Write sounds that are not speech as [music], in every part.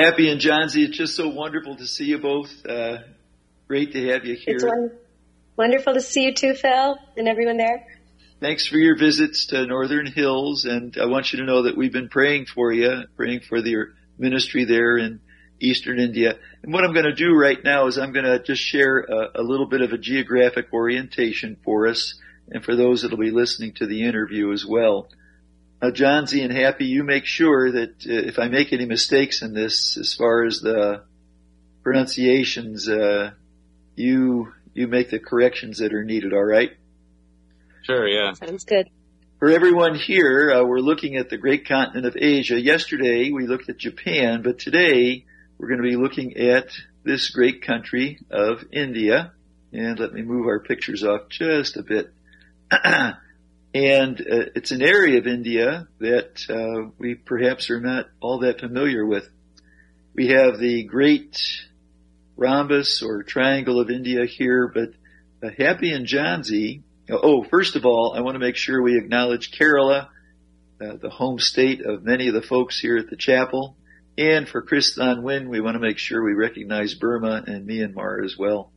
Happy and Johnsy, it's just so wonderful to see you both. Uh, great to have you here. It's wonderful to see you too, Phil, and everyone there. Thanks for your visits to Northern Hills, and I want you to know that we've been praying for you, praying for your ministry there in Eastern India. And what I'm going to do right now is I'm going to just share a, a little bit of a geographic orientation for us and for those that will be listening to the interview as well. Now, Johnsy and Happy, you make sure that uh, if I make any mistakes in this, as far as the pronunciations, uh, you you make the corrections that are needed. All right? Sure. Yeah. Sounds good. For everyone here, uh, we're looking at the great continent of Asia. Yesterday we looked at Japan, but today we're going to be looking at this great country of India. And let me move our pictures off just a bit. [clears throat] and uh, it's an area of India that uh, we perhaps are not all that familiar with. We have the great rhombus or triangle of India here, but uh, Happy and Johnsy. Oh, first of all, I want to make sure we acknowledge Kerala, uh, the home state of many of the folks here at the chapel. And for Chris Thon Win, we want to make sure we recognize Burma and Myanmar as well.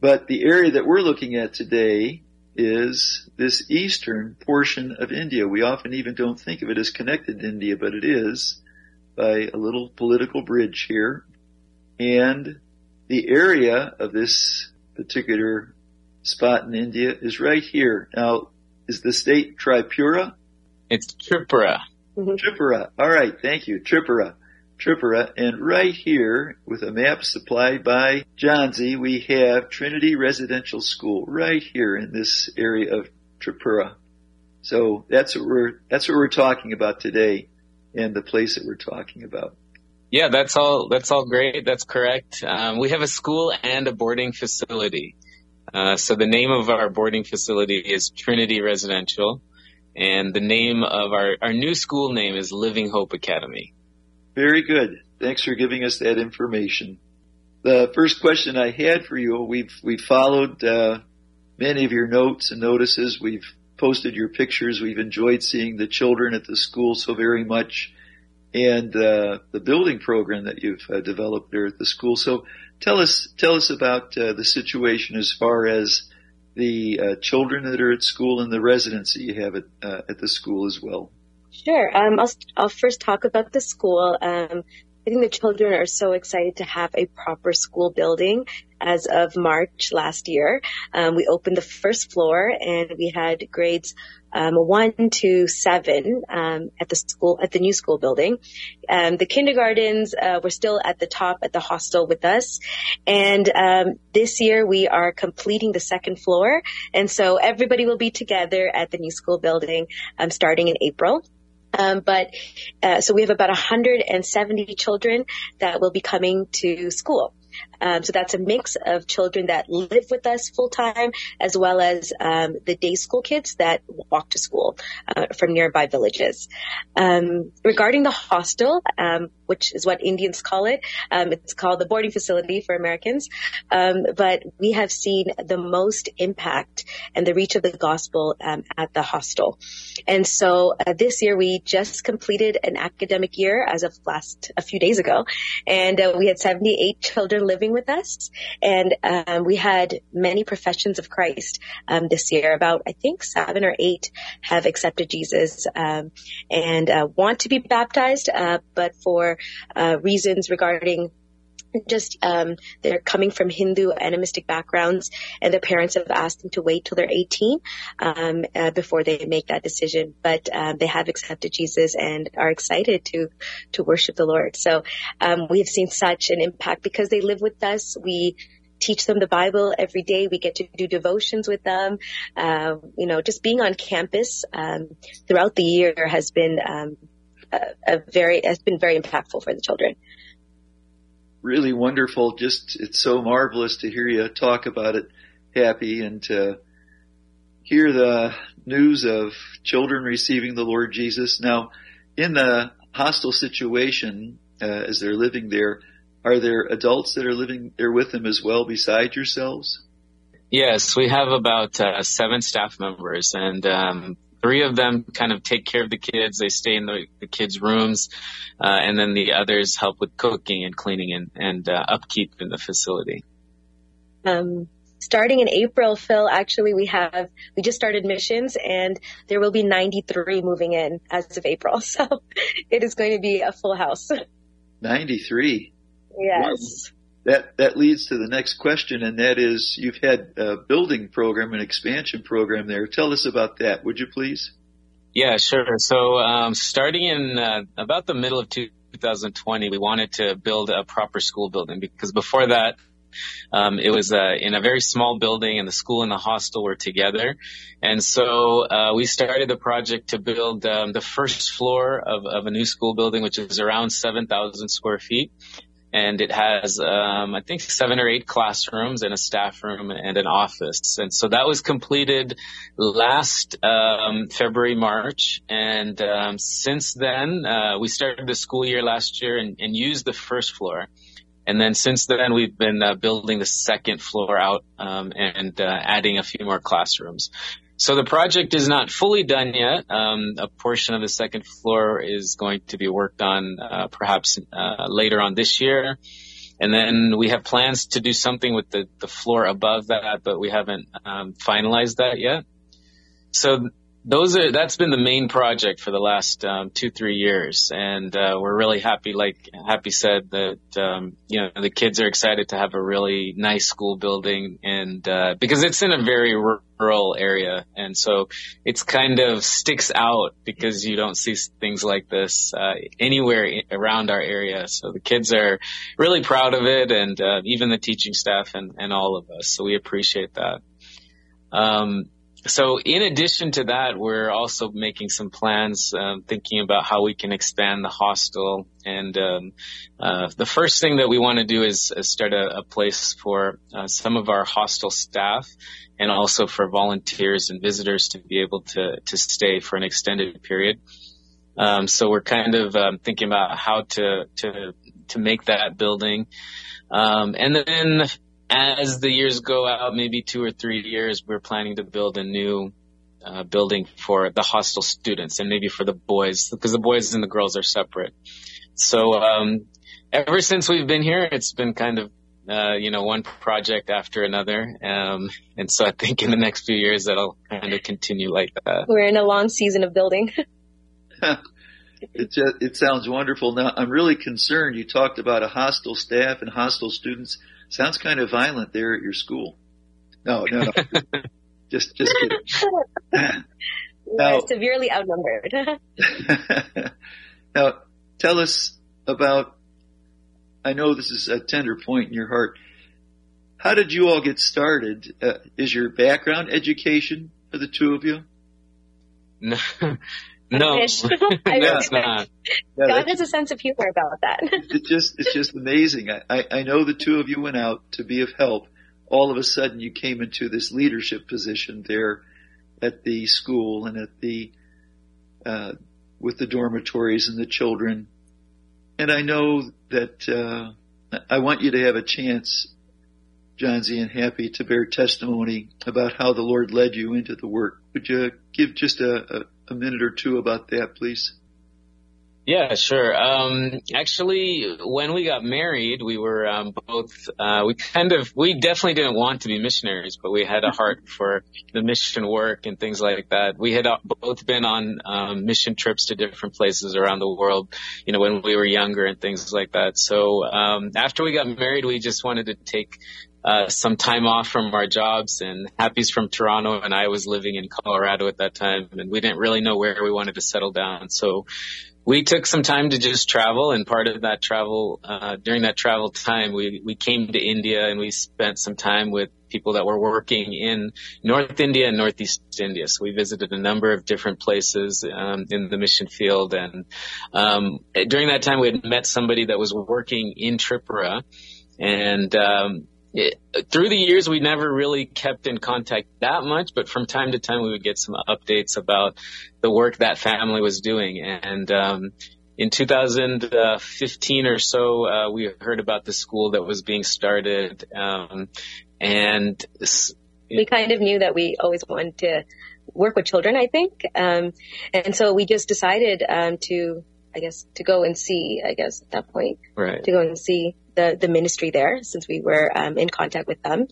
But the area that we're looking at today is this eastern portion of India. We often even don't think of it as connected to India, but it is by a little political bridge here. And the area of this particular spot in India is right here. Now, is the state Tripura? It's Tripura. Mm-hmm. Tripura. All right. Thank you. Tripura. Tripura, and right here, with a map supplied by Johnsy, we have Trinity Residential School right here in this area of Tripura. So that's what we're that's what we're talking about today, and the place that we're talking about. Yeah, that's all. That's all great. That's correct. Um, we have a school and a boarding facility. Uh, so the name of our boarding facility is Trinity Residential, and the name of our our new school name is Living Hope Academy. Very good. Thanks for giving us that information. The first question I had for you, we've we've followed uh, many of your notes and notices. We've posted your pictures. We've enjoyed seeing the children at the school so very much, and uh, the building program that you've uh, developed there at the school. So tell us tell us about uh, the situation as far as the uh, children that are at school and the residents that you have at uh, at the school as well. Sure. Um, I'll, I'll first talk about the school. Um, I think the children are so excited to have a proper school building. As of March last year, um, we opened the first floor and we had grades um, one to seven um, at the school at the new school building. Um, the kindergartens uh, were still at the top at the hostel with us, and um, this year we are completing the second floor, and so everybody will be together at the new school building um, starting in April. Um, but uh, so we have about 170 children that will be coming to school. Um, so that's a mix of children that live with us full time, as well as um, the day school kids that walk to school uh, from nearby villages. Um, regarding the hostel, um, which is what Indians call it, um, it's called the boarding facility for Americans. Um, but we have seen the most impact and the reach of the gospel at the hostel. And so uh, this year we just completed an academic year as of last a few days ago, and uh, we had 78 children living with us. And um, we had many professions of Christ um, this year. About, I think, seven or eight have accepted Jesus um, and uh, want to be baptized, uh, but for uh, reasons regarding just um, they're coming from Hindu animistic backgrounds, and their parents have asked them to wait till they're 18 um, uh, before they make that decision. But um, they have accepted Jesus and are excited to to worship the Lord. So um, we have seen such an impact because they live with us. We teach them the Bible every day. We get to do devotions with them. Uh, you know, just being on campus um, throughout the year has been um, a, a very has been very impactful for the children really wonderful. Just it's so marvelous to hear you talk about it, Happy, and to hear the news of children receiving the Lord Jesus. Now, in the hostel situation uh, as they're living there, are there adults that are living there with them as well besides yourselves? Yes, we have about uh, seven staff members, and um, three of them kind of take care of the kids. They stay in the, the kids' rooms, uh, and then the others help with cooking and cleaning and, and uh, upkeep in the facility. Um, starting in April, Phil, actually we have, we just started missions and there will be 93 moving in as of April. [laughs] So it is going to be a full house. 93. Yes. That, that leads to the next question and that is you've had a building program, an expansion program there. Tell us about that, would you please? Yeah, sure. So, um, starting in uh, about the middle of 2020, we wanted to build a proper school building because before that, um, it was uh, in a very small building, and the school and the hostel were together. And so uh, we started the project to build um, the first floor of, of a new school building, which is around 7,000 square feet and it has um, I think seven or eight classrooms and a staff room and an office. And so that was completed last um, February March, and um, since then uh, we started the school year last year and, and used the first floor. And then since then, we've been uh, building the second floor out um, and uh, adding a few more classrooms. So the project is not fully done yet. Um, a portion of the second floor is going to be worked on uh, perhaps uh, later on this year. And then we have plans to do something with the, the floor above that, but we haven't um, finalized that yet. So those are that's been the main project for the last um, two three years, and uh, we're really happy. Like Happy said that um, you know the kids are excited to have a really nice school building, and uh, because it's in a very rural area, and so it's kind of sticks out because you don't see things like this uh, anywhere around our area. So the kids are really proud of it, and uh, even the teaching staff and and all of us. So we appreciate that. Um, so in addition to that, we're also making some plans, um, thinking about how we can expand the hostel. And um, uh, the first thing that we want to do is, is start a, a, place for uh, some of our hostel staff, and also for volunteers and visitors to be able to to stay for an extended period. Um, so we're kind of um, thinking about how to to to make that building. Um, and then as the years go out, maybe two or three years, we're planning to build a new uh, building for the hostel students and maybe for the boys because the boys and the girls are separate. So um, ever since we've been here, it's been kind of uh, you know one project after another, um, and so I think in the next few years that'll kind of continue like that. We're in a long season of building. [laughs] it just, it sounds wonderful. Now I'm really concerned. You talked about a hostel staff and hostel students Sounds kind of violent there at your school. No, no, no. [laughs] just, just kidding. [laughs] now, severely outnumbered. [laughs] now, tell us about, I know this is a tender point in your heart. How did you all get started? Uh, is your background education for the two of you? No, no, [laughs] that's [laughs] not. God has a sense of humor about that. [laughs] it's just, it's just amazing. I, I, I know the two of you went out to be of help. All of a sudden you came into this leadership position there at the school and at the, uh, with the dormitories and the children. And I know that, uh, I want you to have a chance, Johnsy and Happy, to bear testimony about how the Lord led you into the work. Would you give just a, a a minute or two about that, please? Yeah, sure. Um, actually, when we got married, we were um, both. Uh, we kind of, we definitely didn't want to be missionaries, but we had a heart [laughs] for the mission work and things like that. We had both been on um, mission trips to different places around the world, you know, when we were younger and things like that. So um, after we got married, we just wanted to take uh, some time off from our jobs and Happy's from Toronto and I was living in Colorado at that time and we didn't really know where we wanted to settle down. So we took some time to just travel and part of that travel, uh, during that travel time, we, we came to India and we spent some time with people that were working in North India and Northeast India. So we visited a number of different places um, in the mission field, and um, during that time we had met somebody that was working in Tripura, and um, it, through the years, we never really kept in contact that much, but from time to time, we would get some updates about the work that family was doing. And um, in 2015 or so, uh, we heard about the school that was being started, um, and we kind of knew that we always wanted to work with children, I think. Um, and so we just decided um, to, I guess, to go and see. I guess at that point, right. to go and see the the ministry there, since we were um, in contact with them.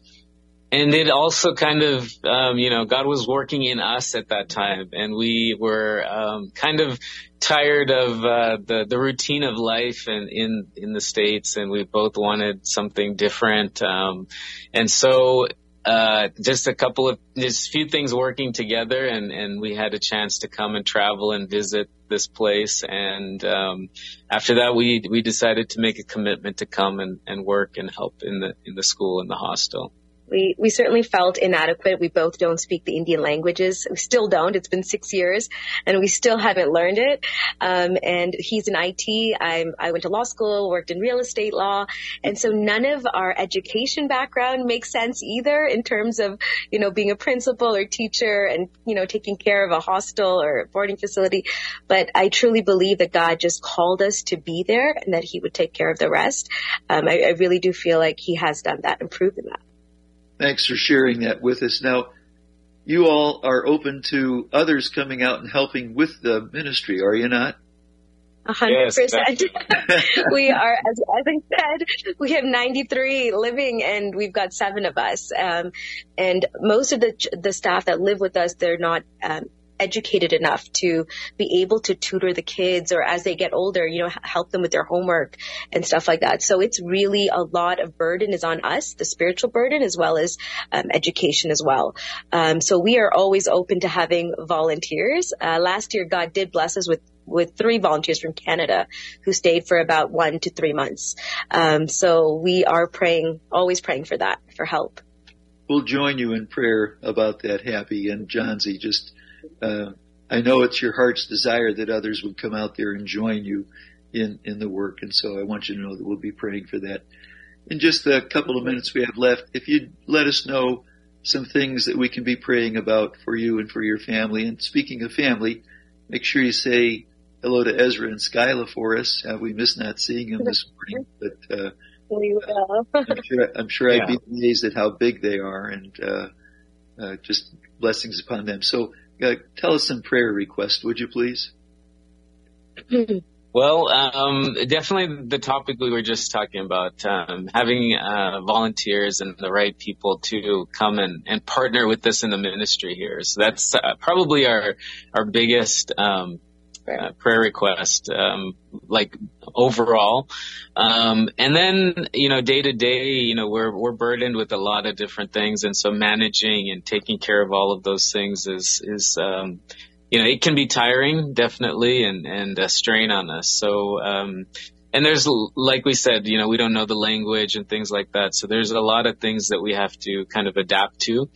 And it also kind of, um, you know, God was working in us at that time, and we were um, kind of tired of uh, the the routine of life and in in the states, and we both wanted something different. Um, and so, uh, just a couple of just a few things working together, and and we had a chance to come and travel and visit this place. And um, after that, we we decided to make a commitment to come and, and work and help in the in the school and the hostel. We, we certainly felt inadequate. We both don't speak the Indian languages. We still don't. It's been six years and we still haven't learned it. Um, and he's in IT. I'm, I went to law school, worked in real estate law. And so none of our education background makes sense either in terms of, you know, being a principal or teacher and, you know, taking care of a hostel or boarding facility. But I truly believe that God just called us to be there and that he would take care of the rest. Um, I, I really do feel like he has done that and proven that. Thanks for sharing that with us. Now, you all are open to others coming out and helping with the ministry, are you not? A hundred percent. [laughs] We are, as, as, I said, we have 93 living and we've got seven of us. Um, and most of the, the staff that live with us, they're not, um, educated enough to be able to tutor the kids or as they get older, you know, help them with their homework and stuff like that. So it's really a lot of burden is on us, the spiritual burden as well as um, education as well. Um, so we are always open to having volunteers. Uh, last year, God did bless us with with three volunteers from Canada who stayed for about one to three months. Um, so we are praying, always praying for that, for help. We'll join you in prayer about that, Happy and Johnsy. Just uh, I know it's your heart's desire that others would come out there and join you in, in the work. And so I want you to know that we'll be praying for that. In just a couple of minutes we have left, if you'd let us know some things that we can be praying about for you and for your family. And speaking of family, make sure you say hello to Ezra and Skyla for us. Uh, we missed not seeing them this morning, but uh, I'm sure, I'm sure yeah. I'd be amazed at how big they are and uh, uh, just blessings upon them. So uh, tell us some prayer requests, would you please? [clears throat] Well, um, definitely the topic we were just talking about, um, having uh, volunteers and the right people to come and, and partner with us in the ministry here. So that's uh, probably our our biggest um, uh, prayer request, um, like overall. Um, and then, you know, day to day, you know, we're, we're burdened with a lot of different things. And so managing and taking care of all of those things is, is, um, you know, it can be tiring, definitely, and, and a strain on us. So, um, and there's, like we said, you know, we don't know the language and things like that. So there's a lot of things that we have to kind of adapt to.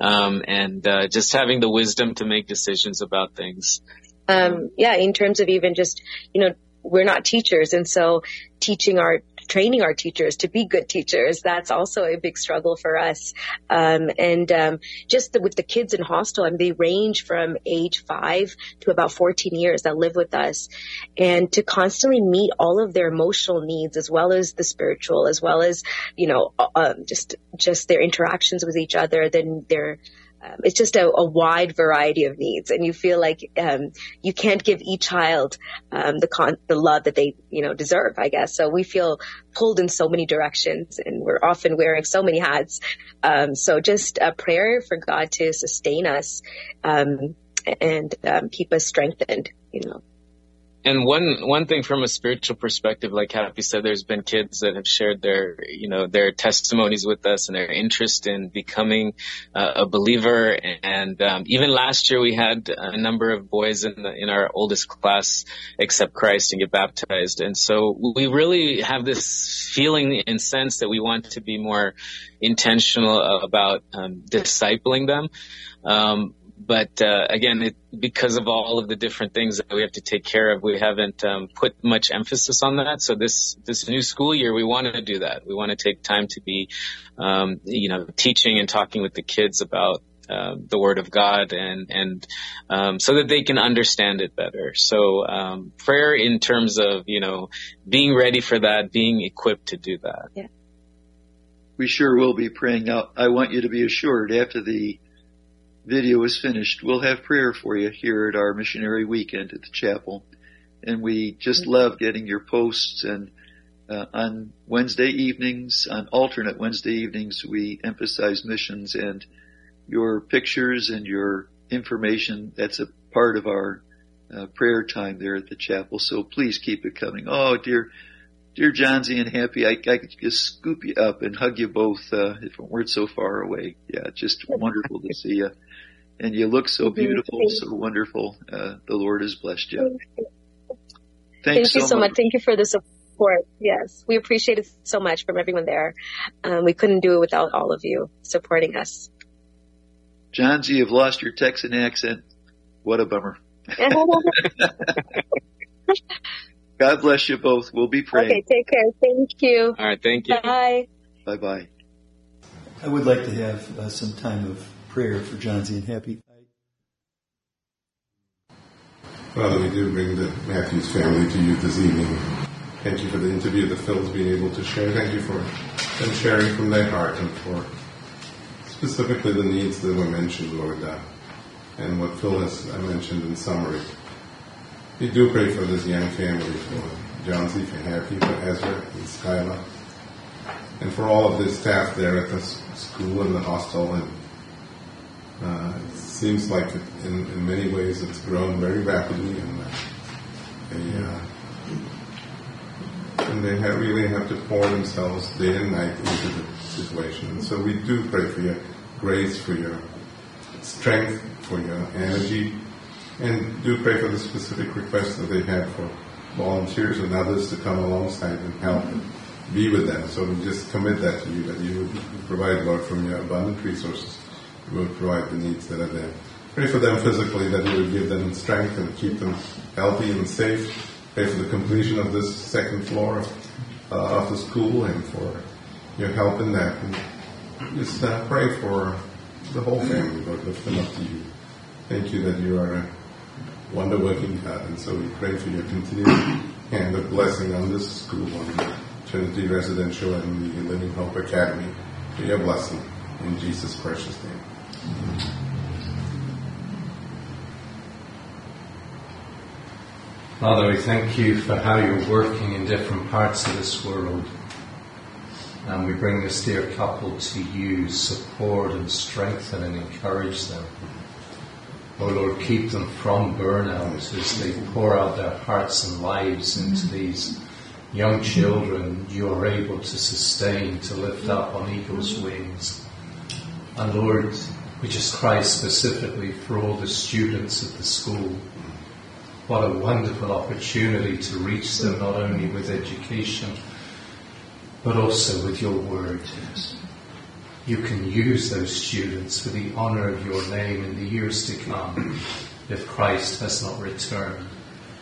Um, and, uh, just having the wisdom to make decisions about things. Um, yeah, in terms of even just, you know, we're not teachers. And so teaching our, training our teachers to be good teachers, that's also a big struggle for us. Um, and, um, just the, with the kids in hostel, and they range from age five to about 14 years that live with us and to constantly meet all of their emotional needs as well as the spiritual, as well as, you know, um, just, just their interactions with each other, then their, um, it's just a, a, wide variety of needs, and you feel like um, you can't give each child um, the con- the love that they you know deserve. I guess so. We feel pulled in so many directions, and we're often wearing so many hats. Um, so just a prayer for God to sustain us um, and um, keep us strengthened. You know and one one thing from a spiritual perspective, like Happy said, there's been kids that have shared their you know their testimonies with us and their interest in becoming uh, a believer. And um, even last year, we had a number of boys in the, in our oldest class accept Christ and get baptized. And so we really have this feeling and sense that we want to be more intentional about um, discipling them. Um, but uh, again, it, because of all of the different things that we have to take care of, we haven't um, put much emphasis on that. So this this new school year, we want to do that. We want to take time to be, um, you know, teaching and talking with the kids about uh, the Word of God and and um, so that they can understand it better. So um, prayer in terms of you know being ready for that, being equipped to do that. Yeah. We sure will be praying. Now, I want you to be assured after the video is finished, we'll have prayer for you here at our missionary weekend at the chapel. And we just love getting your posts and uh, on Wednesday evenings, on alternate Wednesday evenings, we emphasize missions and your pictures and your information. That's a part of our uh, prayer time there at the chapel. So please keep it coming. Oh, dear, dear Johnsy and Happy, I, I could just scoop you up and hug you both uh, if it weren't so far away. Yeah, just wonderful to see you. And you look so beautiful, so wonderful. Uh, the Lord has blessed you. Thanks Thank you so, so much. much. Thank you for the support. Yes, we appreciate it so much from everyone there. Um, we couldn't do it without all of you supporting us. Johnsy, you've lost your Texan accent. What a bummer. [laughs] [laughs] God bless you both. We'll be praying. Okay, take care. Thank you. All right, thank you. Bye. Bye bye. I would like to have uh, some time of prayer for Johnsy and Happy. Father, we do bring the Matthews family to you this evening. Thank you for the interview that Phil's been able to share. Thank you for them sharing from their heart and for specifically the needs that were mentioned, Lord, uh, and what Phil has mentioned in summary. We do pray for this young family, for Johnsy, for Happy, for Ezra and Skyla, and for all of the staff there at the school and the hostel. And uh, it seems like it, in, in, many ways it's grown very rapidly, and uh, they, uh, and they have really have to pour themselves day and night into the situation. And so we do pray for your grace, for your strength, for your energy, and do pray for the specific requests that they have for volunteers and others to come alongside and help and be with them. So we just commit that to you, that you would provide, Lord, from your abundant resources. Would provide the needs that are there. Pray for them physically, that you will give them strength and keep them healthy and safe. Pray for the completion of this second floor uh, of the school and for your help in that. And just uh, pray for the whole family, Lord, lift them up to you. Thank you that you are a wonder working God. And so we pray for your continued hand of blessing on this school, on Trinity Residential and the Living Hope Academy. For your blessing in Jesus' precious name. Father, we thank you for how you're working in different parts of this world. And we bring this dear couple to you, support and strengthen and encourage them. Oh Lord, keep them from burnout as they pour out their hearts and lives into these young children you are able to sustain, to lift up on eagle's wings. And Lord, we is cry specifically for all the students at the school. What a wonderful opportunity to reach them not only with education, but also with your word. You can use those students for the honor of your name in the years to come if Christ has not returned.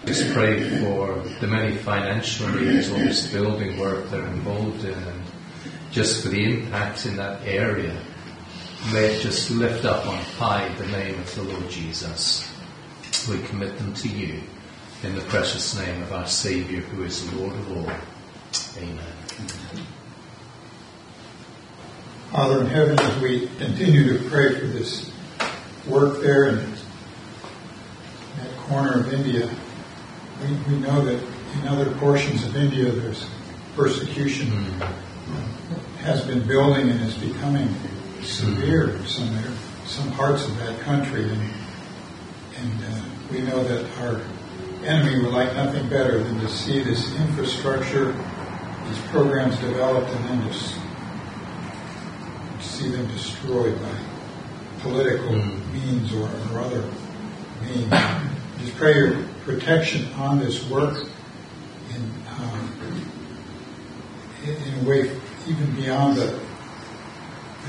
Just pray for the many financial needs of this building work they're involved in and just for the impact in that area. May it just lift up on high the name of the Lord Jesus. We commit them to you in the precious name of our Saviour who is Lord of all. Amen. Father in heaven, as we continue to pray for this work there in that corner of India, we, we know that in other portions of India there's persecution mm-hmm. has been building and is becoming severe in some, some parts of that country. And, and uh, we know that our enemy would like nothing better than to see this infrastructure these programs developed and then just see them destroyed by political mm. means or, or other means. Just pray your protection on this work in, um, in a way even beyond the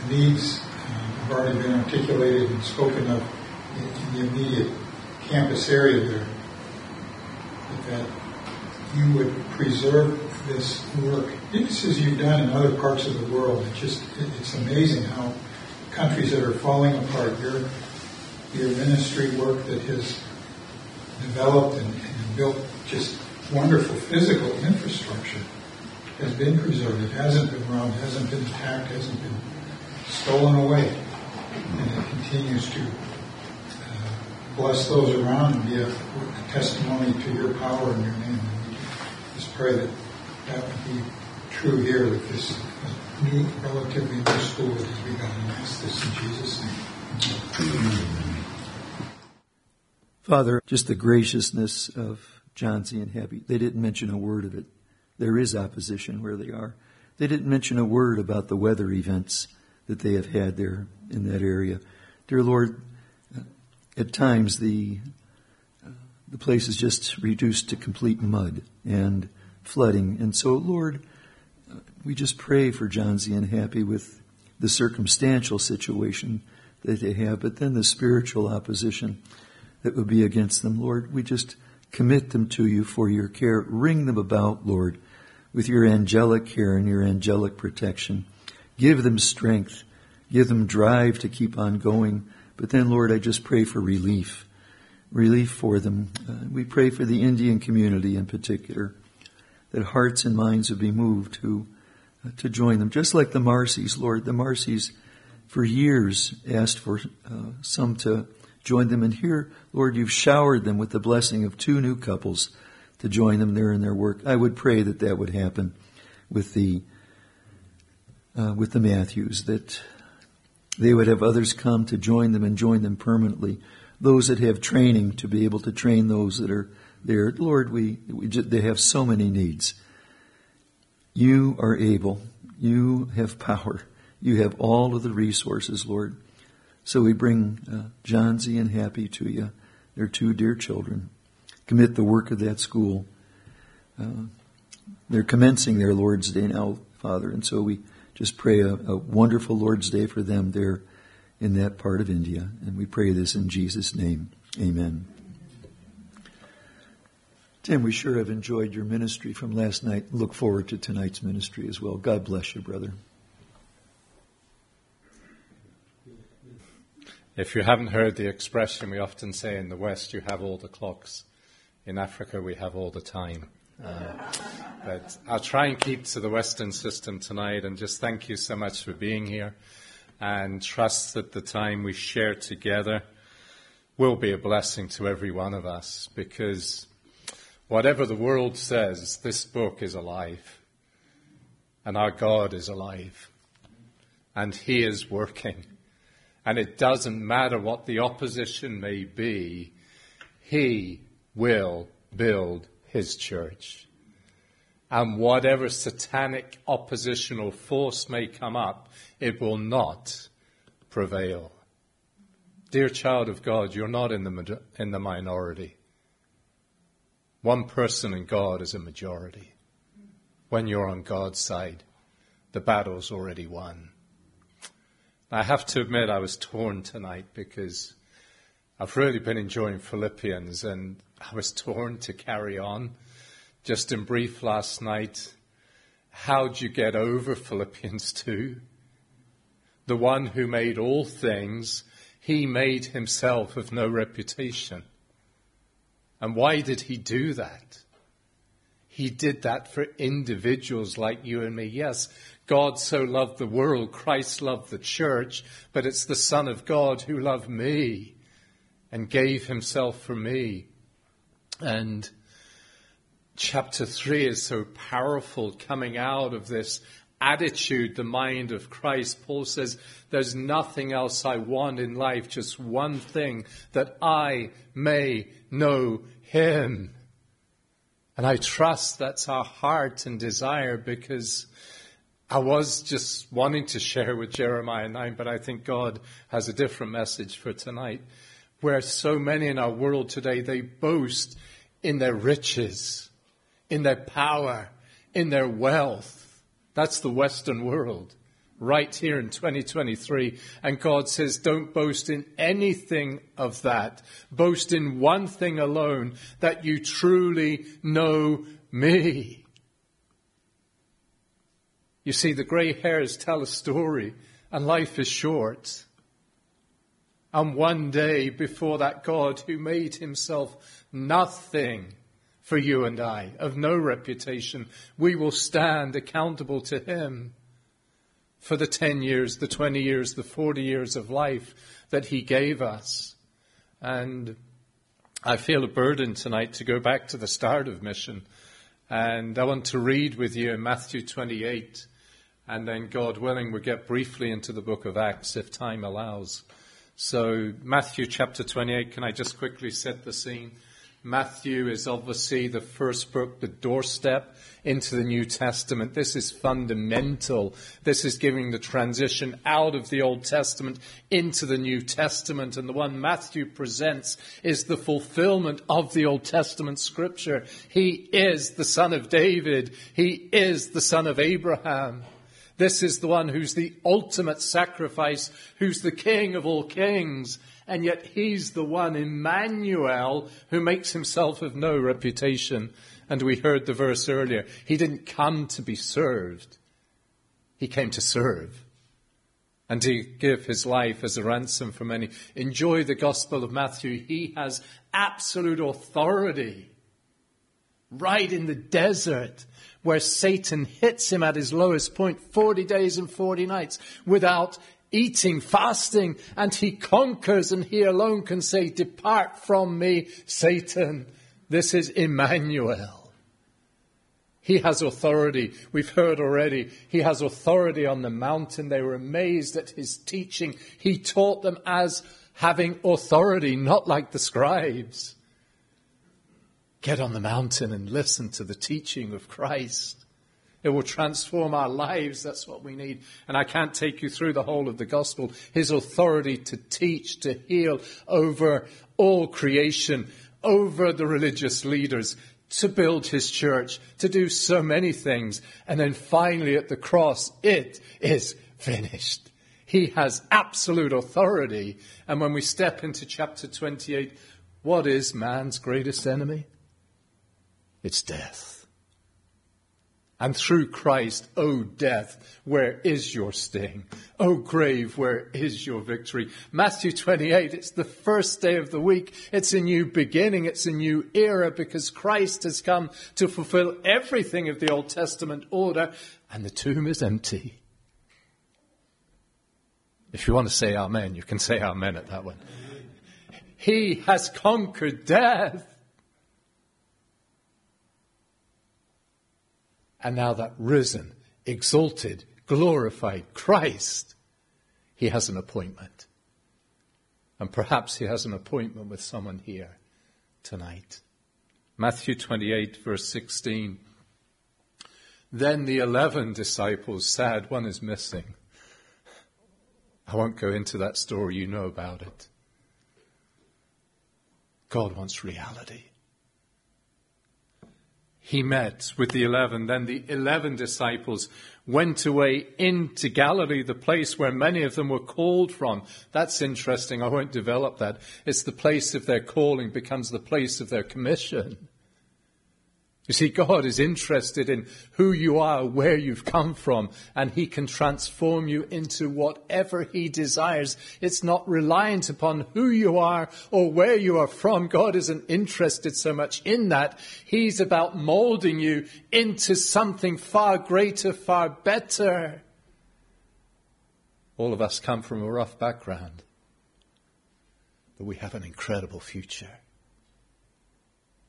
needs have already been articulated and spoken of in, the immediate campus area there. That you would preserve this work, just as you've done in other parts of the world. It just it's amazing how countries that are falling apart, your your ministry work that has developed and, and built just wonderful physical infrastructure has been preserved. It hasn't been wronged, hasn't been attacked, hasn't been stolen away. And it continues to uh, bless those around and be a, a, testimony to your power and your name. And we just pray that that would be true here with this new, relatively new school that has begun. And ask this in Jesus' name. Father, just the graciousness of Johnsy and Happy. They didn't mention a word of it. There is opposition where they are. They didn't mention a word about the weather events that they have had there in that area. Dear Lord, at times the uh, the place is just reduced to complete mud and flooding. And so, Lord, we just pray for Johnsy and Happy with the circumstantial situation that they have, but then the spiritual opposition that would be against them. Lord, we just commit them to you for your care. Ring them about, Lord with your angelic care and your angelic protection. Give them strength. Give them drive to keep on going. But then, Lord, I just pray for relief. Relief for them. Uh, we pray for the Indian community in particular, that hearts and minds would be moved to, uh, to join them. Just like the Marcys, Lord, the Marcys for years asked for uh, some to join them. And here, Lord, you've showered them with the blessing of two new couples to join them there in their work. I would pray that that would happen with the uh, with the Matthews, that they would have others come to join them and join them permanently. Those that have training to be able to train those that are there. Lord, we, we just, they have so many needs. You are able. You have power. You have all of the resources, Lord. So we bring uh, and Happy to you, their two dear children commit the work of that school. Uh, they're commencing their Lord's Day now, Father, and so we just pray a, a, wonderful Lord's Day for them there in that part of India. And we pray this in Jesus' name. Amen. Tim, we sure have enjoyed your ministry from last night. Look forward to tonight's ministry as well. God bless you, brother. If you haven't heard the expression we often say in the West, you have all the clocks in Africa we have all the time. Uh, but I'll try and keep to the Western system tonight and just thank you so much for being here and trust that the time we share together will be a blessing to every one of us because whatever the world says, this book is alive and our God is alive and He is working. And it doesn't matter what the opposition may be, He will build his church. And whatever satanic oppositional force may come up, it will not prevail. Dear child of God, you're not in the, in the minority. One person in God is a majority. When you're on God's side, the battle's already won. I have to admit I was torn tonight because I've really been enjoying Philippians and I was torn to carry on. Just in brief last night, how'd you get over Philippians [laughs] 2? The one who made all things, he made himself of no reputation. And why did he do that? He did that for individuals like you and me. Yes, God so loved the world, Christ loved the church, but it's the Son of God who loved me and gave himself for me. And chapter three is so powerful coming out of this attitude, the mind of Christ. Paul says, there's nothing else I want in life, just one thing, that I may know him. And I trust that's our heart and desire because I was just wanting to share with Jeremiah 9, but I think God has a different message for tonight where so many in our world today, they boast in their riches, in their power, in their wealth. That's the Western world right here in 2023. And God says, don't boast in anything of that. Boast in one thing alone, that you truly know me. You see, the gray hairs tell a story and life is short. And one day before that God who made himself nothing for you and I, of no reputation, we will stand accountable to him. for the 10 years, the 20 years, the 40 years of life that He gave us. And I feel a burden tonight to go back to the start of mission. And I want to read with you in Matthew 28. And then, God willing, we'll get briefly into the book of Acts if time allows. So, Matthew chapter 28, can I just quickly set the scene? Matthew is obviously the first book, the doorstep into the New Testament. This is fundamental. This is giving the transition out of the Old Testament into the New Testament. And the one Matthew presents is the fulfillment of the Old Testament scripture. He is the son of David. He is the son of Abraham. This is the one who's the ultimate sacrifice, who's the king of all kings. And yet he's the one, Emmanuel, who makes himself of no reputation. And we heard the verse earlier. He didn't come to be served. He came to serve and to give his life as a ransom for many. Enjoy the Gospel of Matthew. He has absolute authority right in the desert where Satan hits him at his lowest point 40 days and 40 nights without eating, fasting, and he conquers and he alone can say, depart from me, Satan. This is Emmanuel. He has authority. We've heard already. He has authority on the mountain. They were amazed at his teaching. He taught them as having authority, not like the scribes get on the mountain and listen to the teaching of Christ. It will transform our lives. That's what we need. And I can't take you through the whole of the gospel. His authority to teach, to heal over all creation, over the religious leaders, to build his church, to do so many things. And then finally at the cross, it is finished. He has absolute authority. And when we step into chapter 28, what is man's greatest enemy? It's death. And through Christ, O oh death, where is your sting? O oh grave, where is your victory? Matthew 28, it's the first day of the week. It's a new beginning. It's a new era because Christ has come to fulfill everything of the Old Testament order and the tomb is empty. If you want to say amen, you can say amen at that one. He has conquered death. And now that risen, exalted, glorified Christ, he has an appointment. And perhaps he has an appointment with someone here tonight. Matthew 28 verse 16. Then the eleven disciples said, one is missing. I won't go into that story, you know about it. God wants reality he met with the eleven. Then the eleven disciples went away into Galilee, the place where many of them were called from. That's interesting. I won't develop that. It's the place of their calling becomes the place of their commission. You see, God is interested in who you are, where you've come from, and He can transform you into whatever He desires. It's not reliant upon who you are or where you are from. God isn't interested so much in that. He's about molding you into something far greater, far better. All of us come from a rough background, but we have an incredible future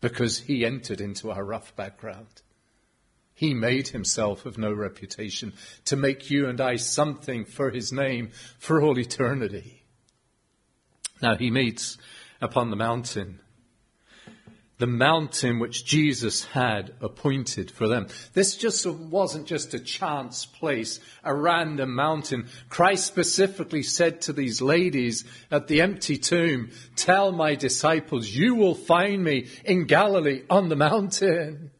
because he entered into our rough background. He made himself of no reputation to make you and I something for his name for all eternity. Now he meets upon the mountain the mountain which Jesus had appointed for them. This just wasn't just a chance place, a random mountain. Christ specifically said to these ladies at the empty tomb, tell my disciples, you will find me in Galilee on the mountain.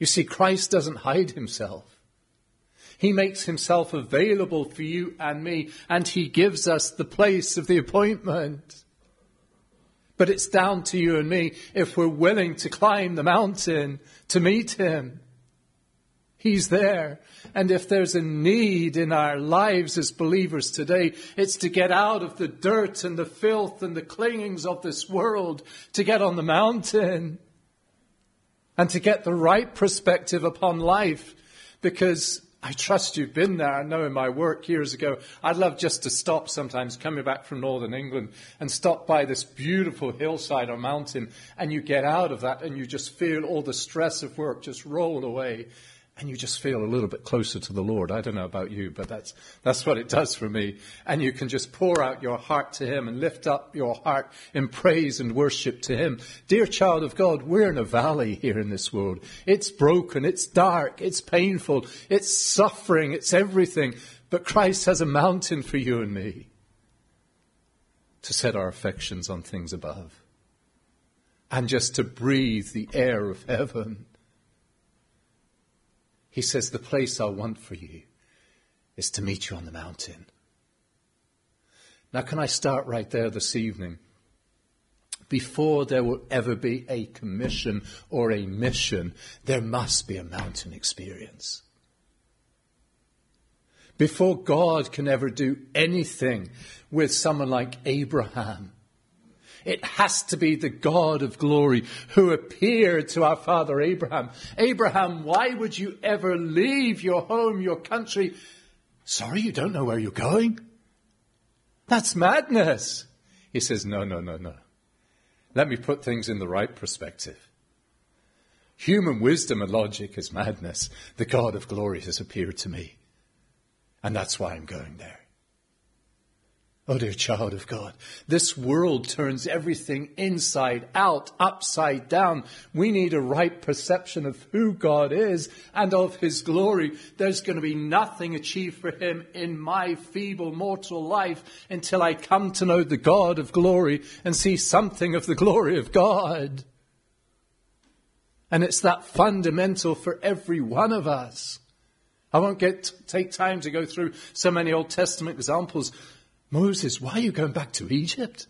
You see, Christ doesn't hide himself. He makes himself available for you and me, and he gives us the place of the appointment. But it's down to you and me if we're willing to climb the mountain to meet Him. He's there. And if there's a need in our lives as believers today, it's to get out of the dirt and the filth and the clingings of this world, to get on the mountain and to get the right perspective upon life. Because I trust you've been there. I know in my work years ago, I'd love just to stop sometimes coming back from Northern England and stop by this beautiful hillside or mountain and you get out of that and you just feel all the stress of work just roll away and you just feel a little bit closer to the Lord. I don't know about you, but that's, that's what it does for me. And you can just pour out your heart to Him and lift up your heart in praise and worship to Him. Dear child of God, we're in a valley here in this world. It's broken, it's dark, it's painful, it's suffering, it's everything. But Christ has a mountain for you and me to set our affections on things above and just to breathe the air of heaven he says, The place I want for you is to meet you on the mountain. Now, can I start right there this evening? Before there will ever be a commission or a mission, there must be a mountain experience. Before God can ever do anything with someone like Abraham, it has to be the God of glory who appeared to our father Abraham. Abraham, why would you ever leave your home, your country? Sorry, you don't know where you're going? That's madness. He says, no, no, no, no. Let me put things in the right perspective. Human wisdom and logic is madness. The God of glory has appeared to me. And that's why I'm going there. Oh, dear child of God, this world turns everything inside out, upside down. We need a right perception of who God is and of His glory. There's going to be nothing achieved for Him in my feeble mortal life until I come to know the God of glory and see something of the glory of God. And it's that fundamental for every one of us. I won't get, take time to go through so many Old Testament examples Moses, why are you going back to Egypt?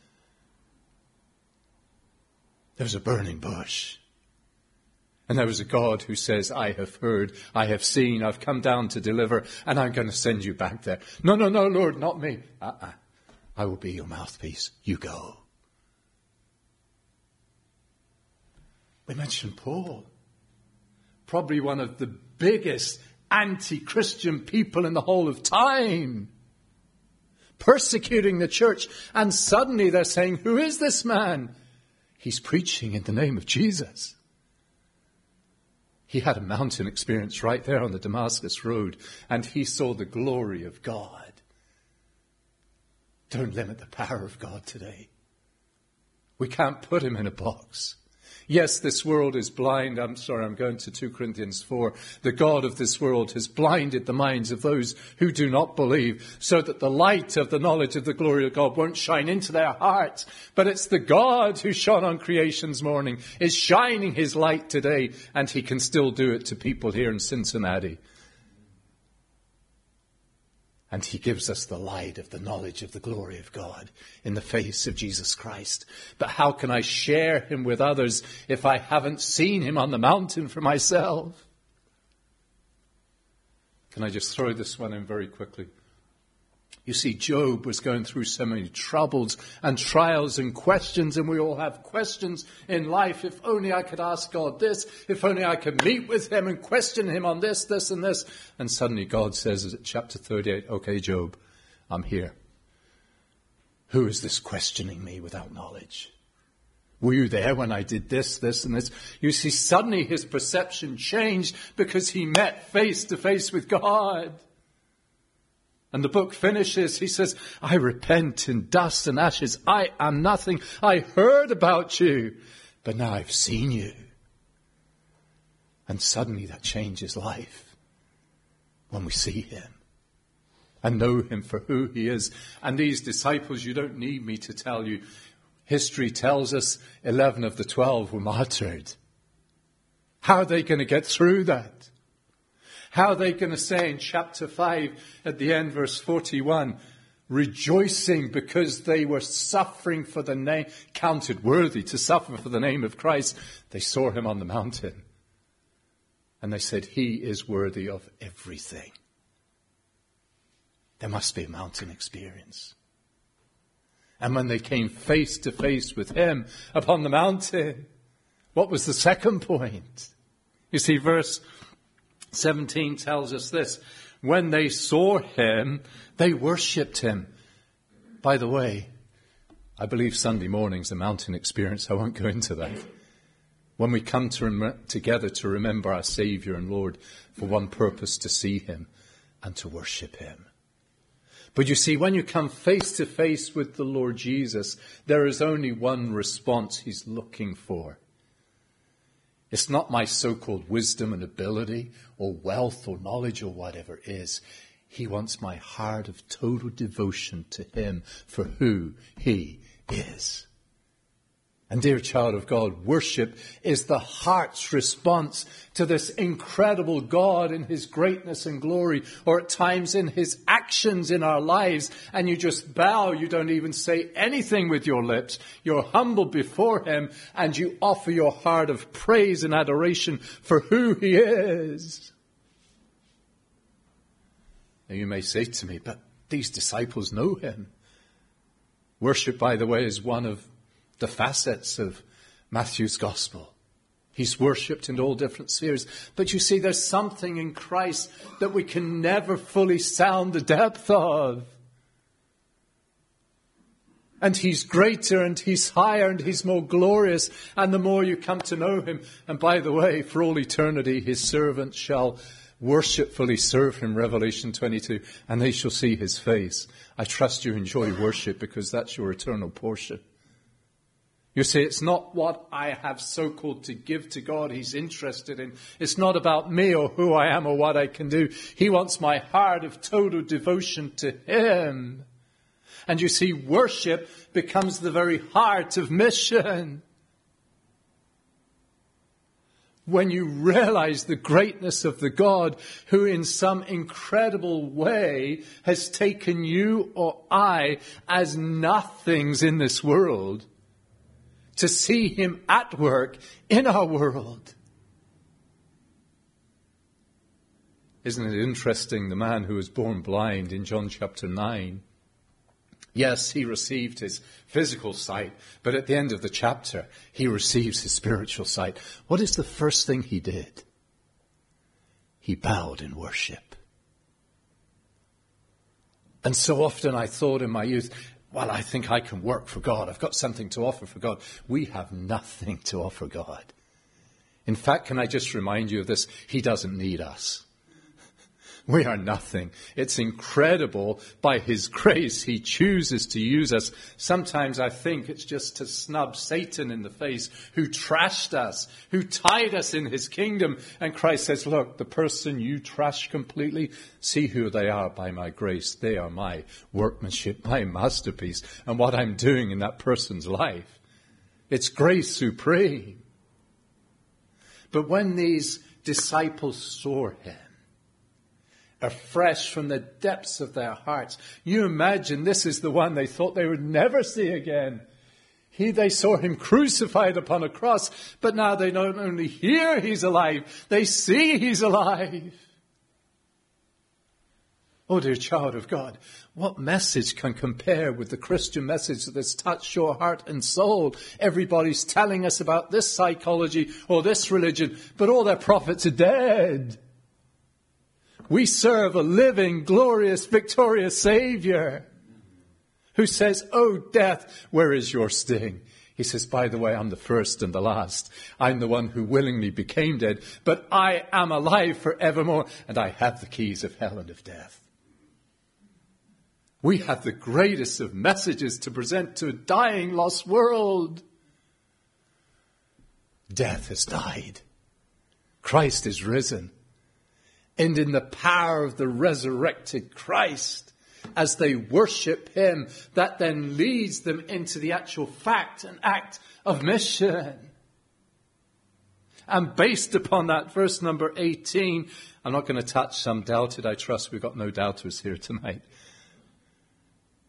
There's a burning bush. And there was a God who says, I have heard, I have seen, I've come down to deliver, and I'm going to send you back there. No, no, no, Lord, not me. Uh-uh. I will be your mouthpiece. You go. We mentioned Paul. Probably one of the biggest anti-Christian people in the whole of time persecuting the church. And suddenly they're saying, Who is this man? He's preaching in the name of Jesus. He had a mountain experience right there on the Damascus Road, and he saw the glory of God. Don't limit the power of God today. We can't put him in a box. Yes, this world is blind. I'm sorry, I'm going to 2 Corinthians 4. The God of this world has blinded the minds of those who do not believe so that the light of the knowledge of the glory of God won't shine into their hearts. But it's the God who shone on creation's morning is shining his light today and he can still do it to people here in Cincinnati and he gives us the light of the knowledge of the glory of God in the face of Jesus Christ. But how can I share him with others if I haven't seen him on the mountain for myself? Can I just throw this one in very quickly? You see, Job was going through so many troubles and trials and questions, and we all have questions in life. If only I could ask God this, if only I could meet with Him and question Him on this, this, and this. And suddenly God says chapter 38, okay, Job, I'm here. Who is this questioning me without knowledge? Were you there when I did this, this, and this? You see, suddenly his perception changed because he met face to face with God. And the book finishes, he says, I repent in dust and ashes. I am nothing. I heard about you, but now I've seen you. And suddenly that changes life when we see him and know him for who he is. And these disciples, you don't need me to tell you, history tells us 11 of the 12 were martyred. How are they going to get through that? How are they going to say in chapter 5 at the end, verse 41, rejoicing because they were suffering for the name, counted worthy to suffer for the name of Christ. They saw him on the mountain. And they said, He is worthy of everything. There must be a mountain experience. And when they came face to face with him upon the mountain, what was the second point? You see, verse 17 tells us this. When they saw him, they worshipped him. By the way, I believe Sunday morning's a mountain experience. I won't go into that. When we come to rem- together to remember our Savior and Lord for one purpose, to see him and to worship him. But you see, when you come face to face with the Lord Jesus, there is only one response he's looking for. It's not my so-called wisdom and ability or wealth or knowledge or whatever is. He wants my heart of total devotion to him for who he is. And dear child of God, worship is the heart's response to this incredible God in His greatness and glory, or at times in His actions in our lives, and you just bow, you don't even say anything with your lips. You're humble before Him, and you offer your heart of praise and adoration for who He is. Now you may say to me, but these disciples know Him. Worship, by the way, is one of the facets of Matthew's gospel. He's worshipped in all different spheres. But you see, there's something in Christ that we can never fully sound the depth of. And he's greater and he's higher and he's more glorious. And the more you come to know him, and by the way, for all eternity, his servants shall worshipfully serve him, Revelation 22, and they shall see his face. I trust you enjoy worship because that's your eternal portion. You see, it's not what I have so called to give to God he's interested in. It's not about me or who I am or what I can do. He wants my heart of total devotion to him. And you see, worship becomes the very heart of mission. When you realize the greatness of the God who in some incredible way has taken you or I as nothings in this world to see Him at work in our world. Isn't it interesting, the man who was born blind in John chapter 9? Yes, he received his physical sight, but at the end of the chapter, he receives his spiritual sight. What is the first thing he did? He bowed in worship. And so often I thought in my youth, well, I think I can work for God. I've got something to offer for God. We have nothing to offer God. In fact, can I just remind you of this? He doesn't need us. [laughs] We are nothing. It's incredible by His grace He chooses to use us. Sometimes I think it's just to snub Satan in the face who trashed us, who tied us in His kingdom. And Christ says, look, the person you trash completely, see who they are by my grace. They are my workmanship, my masterpiece, and what I'm doing in that person's life. It's grace supreme. But when these disciples saw Him, afresh from the depths of their hearts. You imagine this is the one they thought they would never see again. He, they saw him crucified upon a cross, but now they not only hear he's alive, they see he's alive. Oh dear child of God, what message can compare with the Christian message that has touched your heart and soul? Everybody's telling us about this psychology or this religion, but all their prophets are dead. We serve a living, glorious, victorious Savior who says, Oh, death, where is your sting? He says, by the way, I'm the first and the last. I'm the one who willingly became dead, but I am alive forevermore, and I have the keys of hell and of death. We have the greatest of messages to present to a dying, lost world. Death has died. Christ is risen and in the power of the resurrected Christ as they worship Him, that then leads them into the actual fact and act of mission. And based upon that, verse number 18, I'm not going to touch some doubted. I trust we've got no doubters here tonight.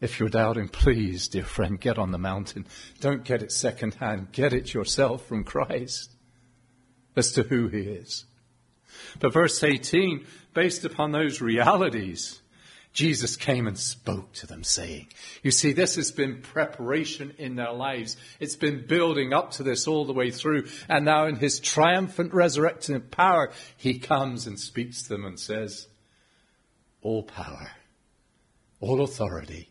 If you're doubting, please, dear friend, get on the mountain. Don't get it secondhand. Get it yourself from Christ as to who He is. But verse 18, based upon those realities, Jesus came and spoke to them, saying, You see, this has been preparation in their lives. It's been building up to this all the way through. And now, in his triumphant resurrecting power, he comes and speaks to them and says, All power, all authority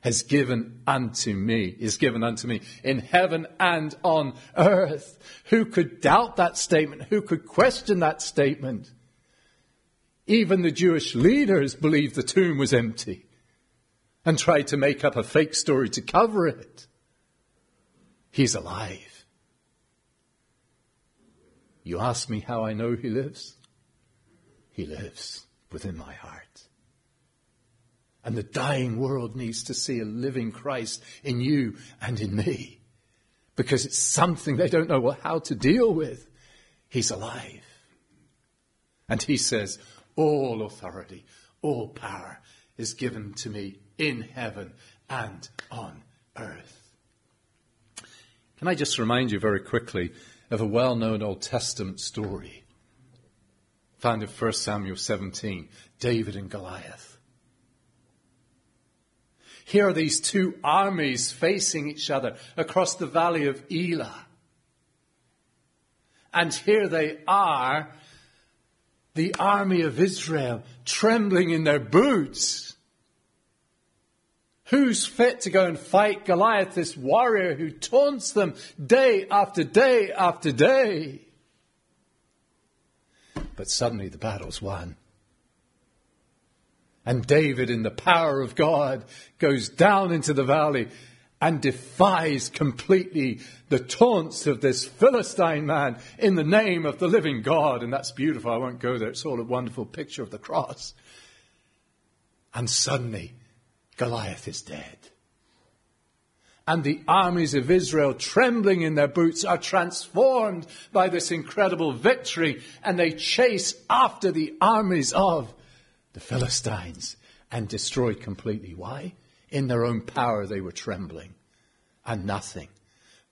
has given unto me, is given unto me in heaven and on earth. Who could doubt that statement? Who could question that statement? Even the Jewish leaders believed the tomb was empty and tried to make up a fake story to cover it. He's alive. You ask me how I know he lives? He lives within my heart. And the dying world needs to see a living Christ in you and in me because it's something they don't know how to deal with. He's alive. And he says, all authority, all power is given to me in heaven and on earth. Can I just remind you very quickly of a well known Old Testament story found in 1 Samuel 17 David and Goliath. Here are these two armies facing each other across the valley of Elah. And here they are the army of Israel trembling in their boots. Who's fit to go and fight Goliath, this warrior who taunts them day after day after day? But suddenly the battle's won. And David, in the power of God, goes down into the valley and defies completely the taunts of this Philistine man in the name of the living God. And that's beautiful. I won't go there. It's all a wonderful picture of the cross. And suddenly, Goliath is dead. And the armies of Israel, trembling in their boots, are transformed by this incredible victory, and they chase after the armies of the Philistines and destroyed completely. Why? In their own power, they were trembling and nothing.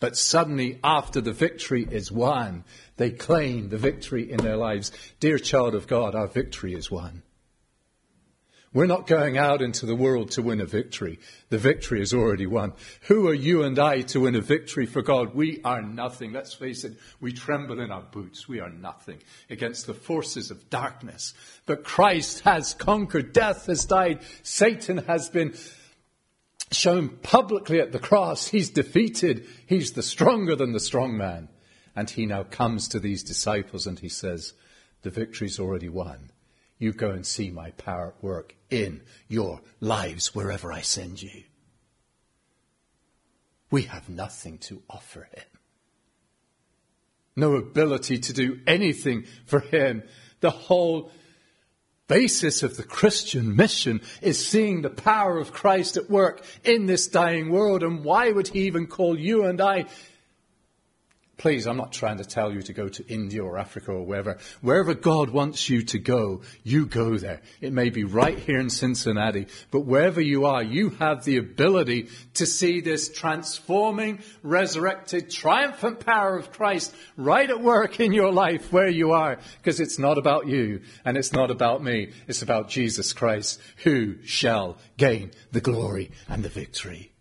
But suddenly, after the victory is won, they claim the victory in their lives. Dear child of God, our victory is won. We're not going out into the world to win a victory. The victory is already won. Who are you and I to win a victory for God? We are nothing. Let's face it. We tremble in our boots. We are nothing against the forces of darkness. But Christ has conquered. Death has died. Satan has been shown publicly at the cross. He's defeated. He's the stronger than the strong man. And he now comes to these disciples and he says, the victory's already won. You go and see my power at work in your lives wherever I send you. We have nothing to offer him. No ability to do anything for him. The whole basis of the Christian mission is seeing the power of Christ at work in this dying world. And why would he even call you and I Please, I'm not trying to tell you to go to India or Africa or wherever. Wherever God wants you to go, you go there. It may be right here in Cincinnati, but wherever you are, you have the ability to see this transforming, resurrected, triumphant power of Christ right at work in your life where you are. Because it's not about you and it's not about me. It's about Jesus Christ who shall gain the glory and the victory.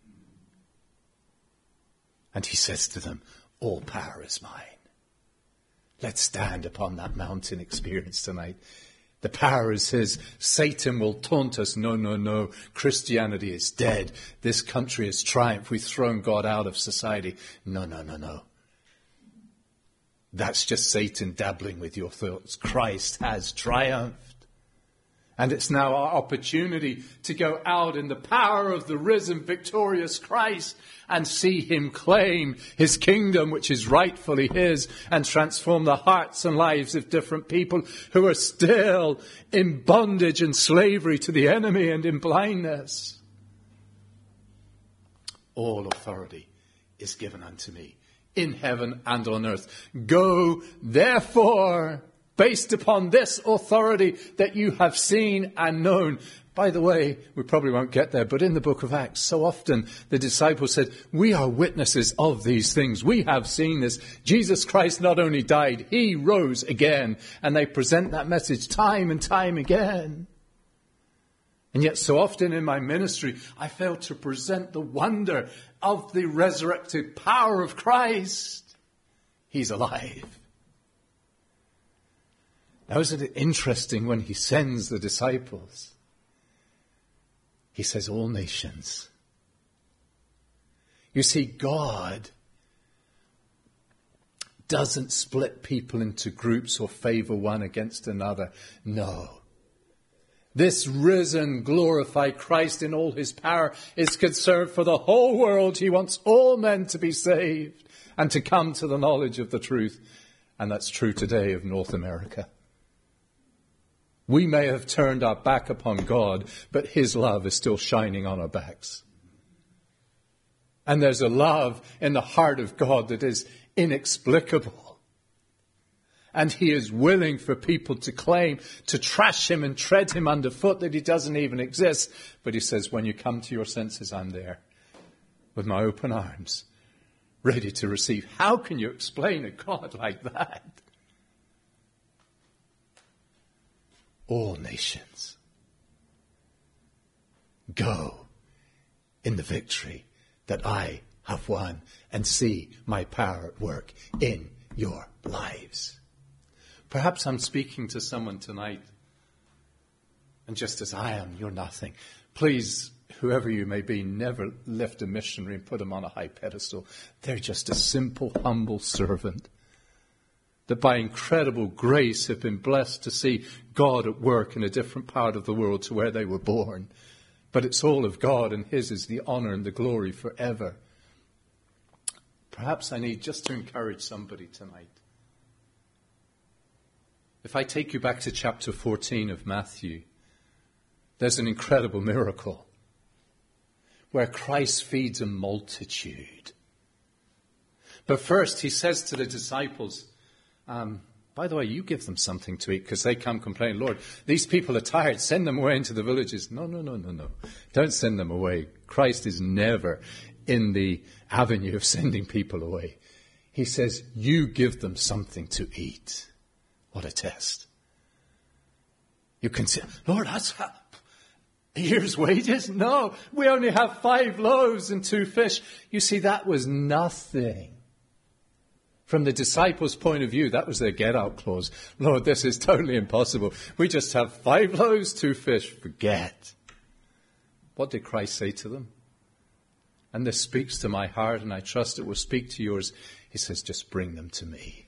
And he says to them, all power is mine. Let's stand upon that mountain experience tonight. The power is his. Satan will taunt us. No, no, no. Christianity is dead. This country has triumphed. We've thrown God out of society. No, no, no, no. That's just Satan dabbling with your thoughts. Christ has triumphed. And it's now our opportunity to go out in the power of the risen, victorious Christ and see him claim his kingdom, which is rightfully his, and transform the hearts and lives of different people who are still in bondage and slavery to the enemy and in blindness. All authority is given unto me in heaven and on earth. Go therefore based upon this authority that you have seen and known. By the way, we probably won't get there, but in the book of Acts, so often the disciples said, we are witnesses of these things. We have seen this. Jesus Christ not only died, he rose again. And they present that message time and time again. And yet, so often in my ministry, I fail to present the wonder of the resurrected power of Christ. He's alive. Now, isn't it interesting when he sends the disciples? He says, All nations. You see, God doesn't split people into groups or favor one against another. No. This risen, glorified Christ in all his power is concerned for the whole world. He wants all men to be saved and to come to the knowledge of the truth. And that's true today of North America. We may have turned our back upon God, but his love is still shining on our backs. And there's a love in the heart of God that is inexplicable. And he is willing for people to claim, to trash him and tread him underfoot that he doesn't even exist. But he says, when you come to your senses, I'm there with my open arms, ready to receive. How can you explain a God [laughs] like that? All nations go in the victory that I have won and see my power at work in your lives. Perhaps I'm speaking to someone tonight, and just as I am, you're nothing. Please, whoever you may be, never lift a missionary and put them on a high pedestal. They're just a simple, humble servant that by incredible grace have been blessed to see God at work in a different part of the world to where they were born. But it's all of God, and His is the honor and the glory forever. Perhaps I need just to encourage somebody tonight. If I take you back to chapter 14 of Matthew, there's an incredible miracle where Christ feeds a multitude. But first, he says to the disciples, um, by the way, you give them something to eat because they come complaining, Lord, these people are tired. Send them away into the villages. No, no, no, no, no. Don't send them away. Christ is never in the avenue of sending people away. He says, you give them something to eat. What a test. You can say, Lord, that's a year's wages? No, we only have five loaves and two fish. You see, that was nothing. From the disciples' point of view, that was their get out clause. [laughs] Lord, this is totally impossible. We just have five loaves, two fish. Forget. What did Christ say to them? And this speaks to my heart, and I trust it will speak to yours. He says, just bring them to me.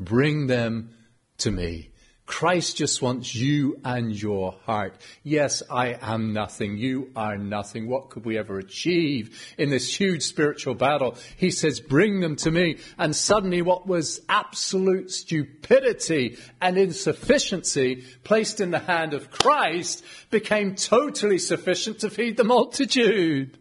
Bring them to me. Christ just wants you and your heart. Yes, I am nothing. You are nothing. What could we ever achieve in this huge spiritual battle? He says, bring them to me. And suddenly what was absolute stupidity and insufficiency placed in the hand of Christ became totally sufficient to feed the multitude.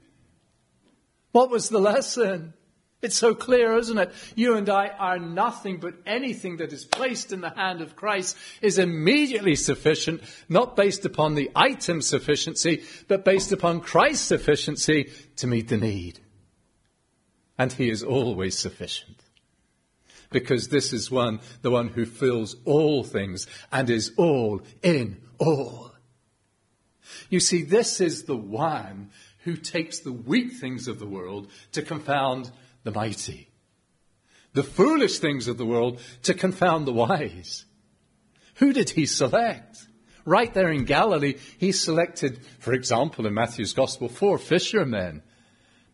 What was the lesson? It's so clear, isn't it? You and I are nothing, but anything that is placed in the hand of Christ is immediately sufficient, not based upon the item sufficiency, but based upon Christ's sufficiency to meet the need. And He is always sufficient. Because this is one, the one who fills all things and is all in all. You see, this is the one who takes the weak things of the world to confound the mighty, the foolish things of the world to confound the wise. Who did he select? Right there in Galilee, he selected, for example, in Matthew's Gospel, four fishermen.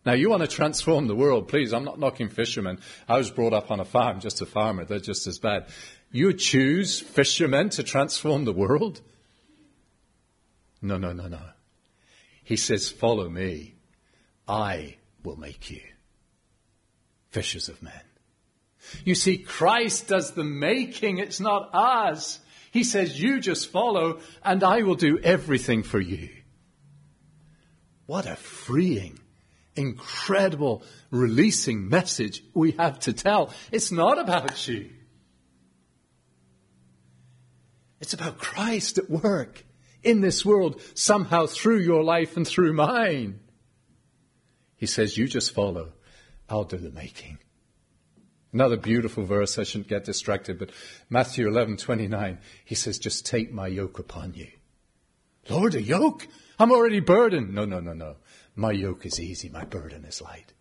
Now, you want to transform the world, please. I'm not knocking fishermen. I was brought up on a farm, just a farmer. They're just as bad. You choose fishermen to transform the world? No, no, no, no. He says, follow me. I will make you fishers of men. You see, Christ does the making, it's not us. He says, You just follow, and I will do everything for you. What a freeing, incredible, releasing message we have to tell. It's not about you, it's about Christ at work in this world, somehow through your life and through mine. He says, You just follow, I'll do the making. Another beautiful verse, I shouldn't get distracted, but Matthew 11, 29, he says, just take my yoke upon you. Lord, a yoke? I'm already burdened. No, no, no, no. My yoke is easy. My burden is light.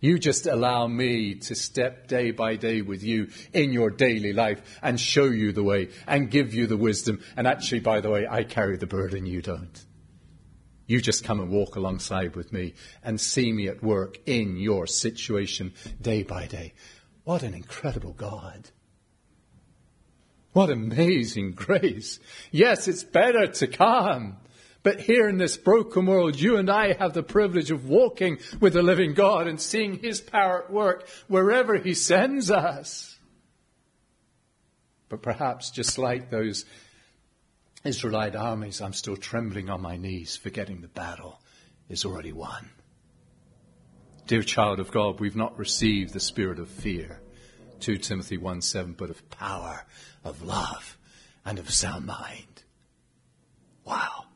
You just allow me to step day by day with you in your daily life and show you the way and give you the wisdom. And actually, by the way, I carry the burden, you don't. You just come and walk alongside with me and see me at work in your situation day by day. What an incredible God. What amazing grace. Yes, it's better to come but here in this broken world, you and I have the privilege of walking with the living God and seeing His power at work wherever He sends us. But perhaps just like those Israelite armies, I'm still trembling on my knees, forgetting the battle is already won. Dear child of God, we've not received the spirit of fear, 2 Timothy 1 7, but of power, of love, and of sound mind. Wow.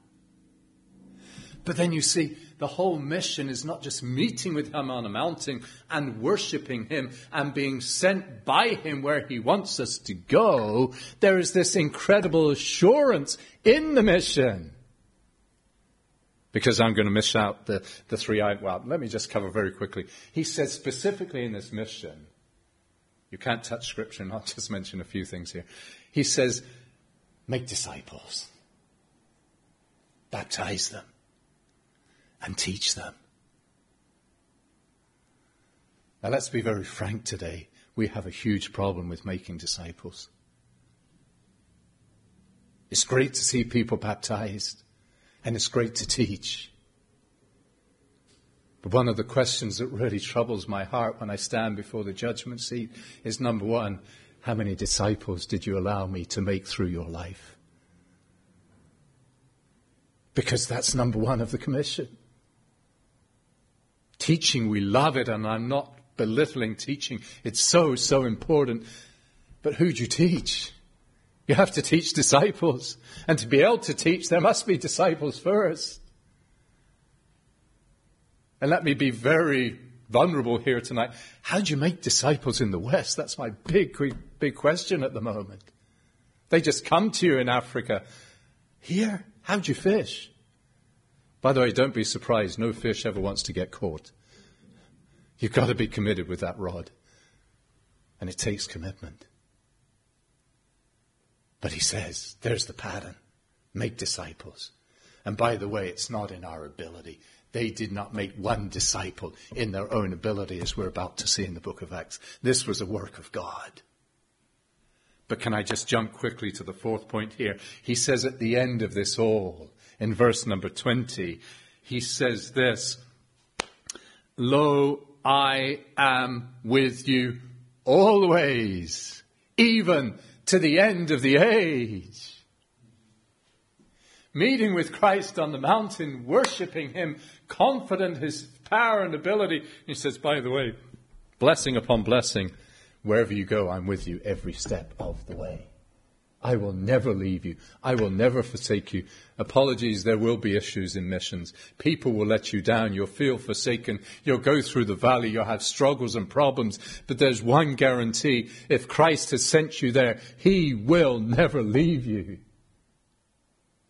But then you see, the whole mission is not just meeting with Him on a mountain and worshipping Him and being sent by Him where He wants us to go. There is this incredible assurance in the mission. Because I'm going to miss out the, the three I, well, let me just cover very quickly. He says specifically in this mission, you can't touch scripture and I'll [laughs] just mention a few things here. He says, make disciples. Baptize them and teach them. Now let's be very frank today. We have a huge problem with making disciples. It's great to see people baptized and it's great to teach. But one of the questions that really troubles my heart when I stand before the judgment seat is number one, how many disciples did you allow me to make through your life? Because that's number one of the commission. Teaching, we love it, and I'm not belittling teaching. It's so, so important. But who do you teach? You have to teach disciples. And to be able to teach, there must be disciples first. And let me be very vulnerable here tonight. How do you make disciples in the West? That's my big, big question at the moment. They just come to you in Africa. Here, how do you fish? By the way, don't be surprised. No fish ever wants to get caught. You've got to be committed with that rod. And it takes commitment. But he says, there's the pattern. Make disciples. And by the way, it's not in our ability. They did not make one disciple in their own ability, as we're about to see in the book of Acts. This was a work of God. But can I just jump quickly to the fourth point here? He says at the end of this all, in verse number 20, he says this, Lo, I am with you always, even to the end of the age. Meeting with Christ on the mountain, worshipping Him, confident His power and ability. He says, by the way, blessing upon blessing, wherever you go, I'm with you every step of the way. I will never leave you. I will never forsake you. Apologies, there will be issues in missions. People will let you down. You'll feel forsaken. You'll go through the valley. You'll have struggles and problems. But there's one guarantee. If Christ has sent you there, He will never leave you.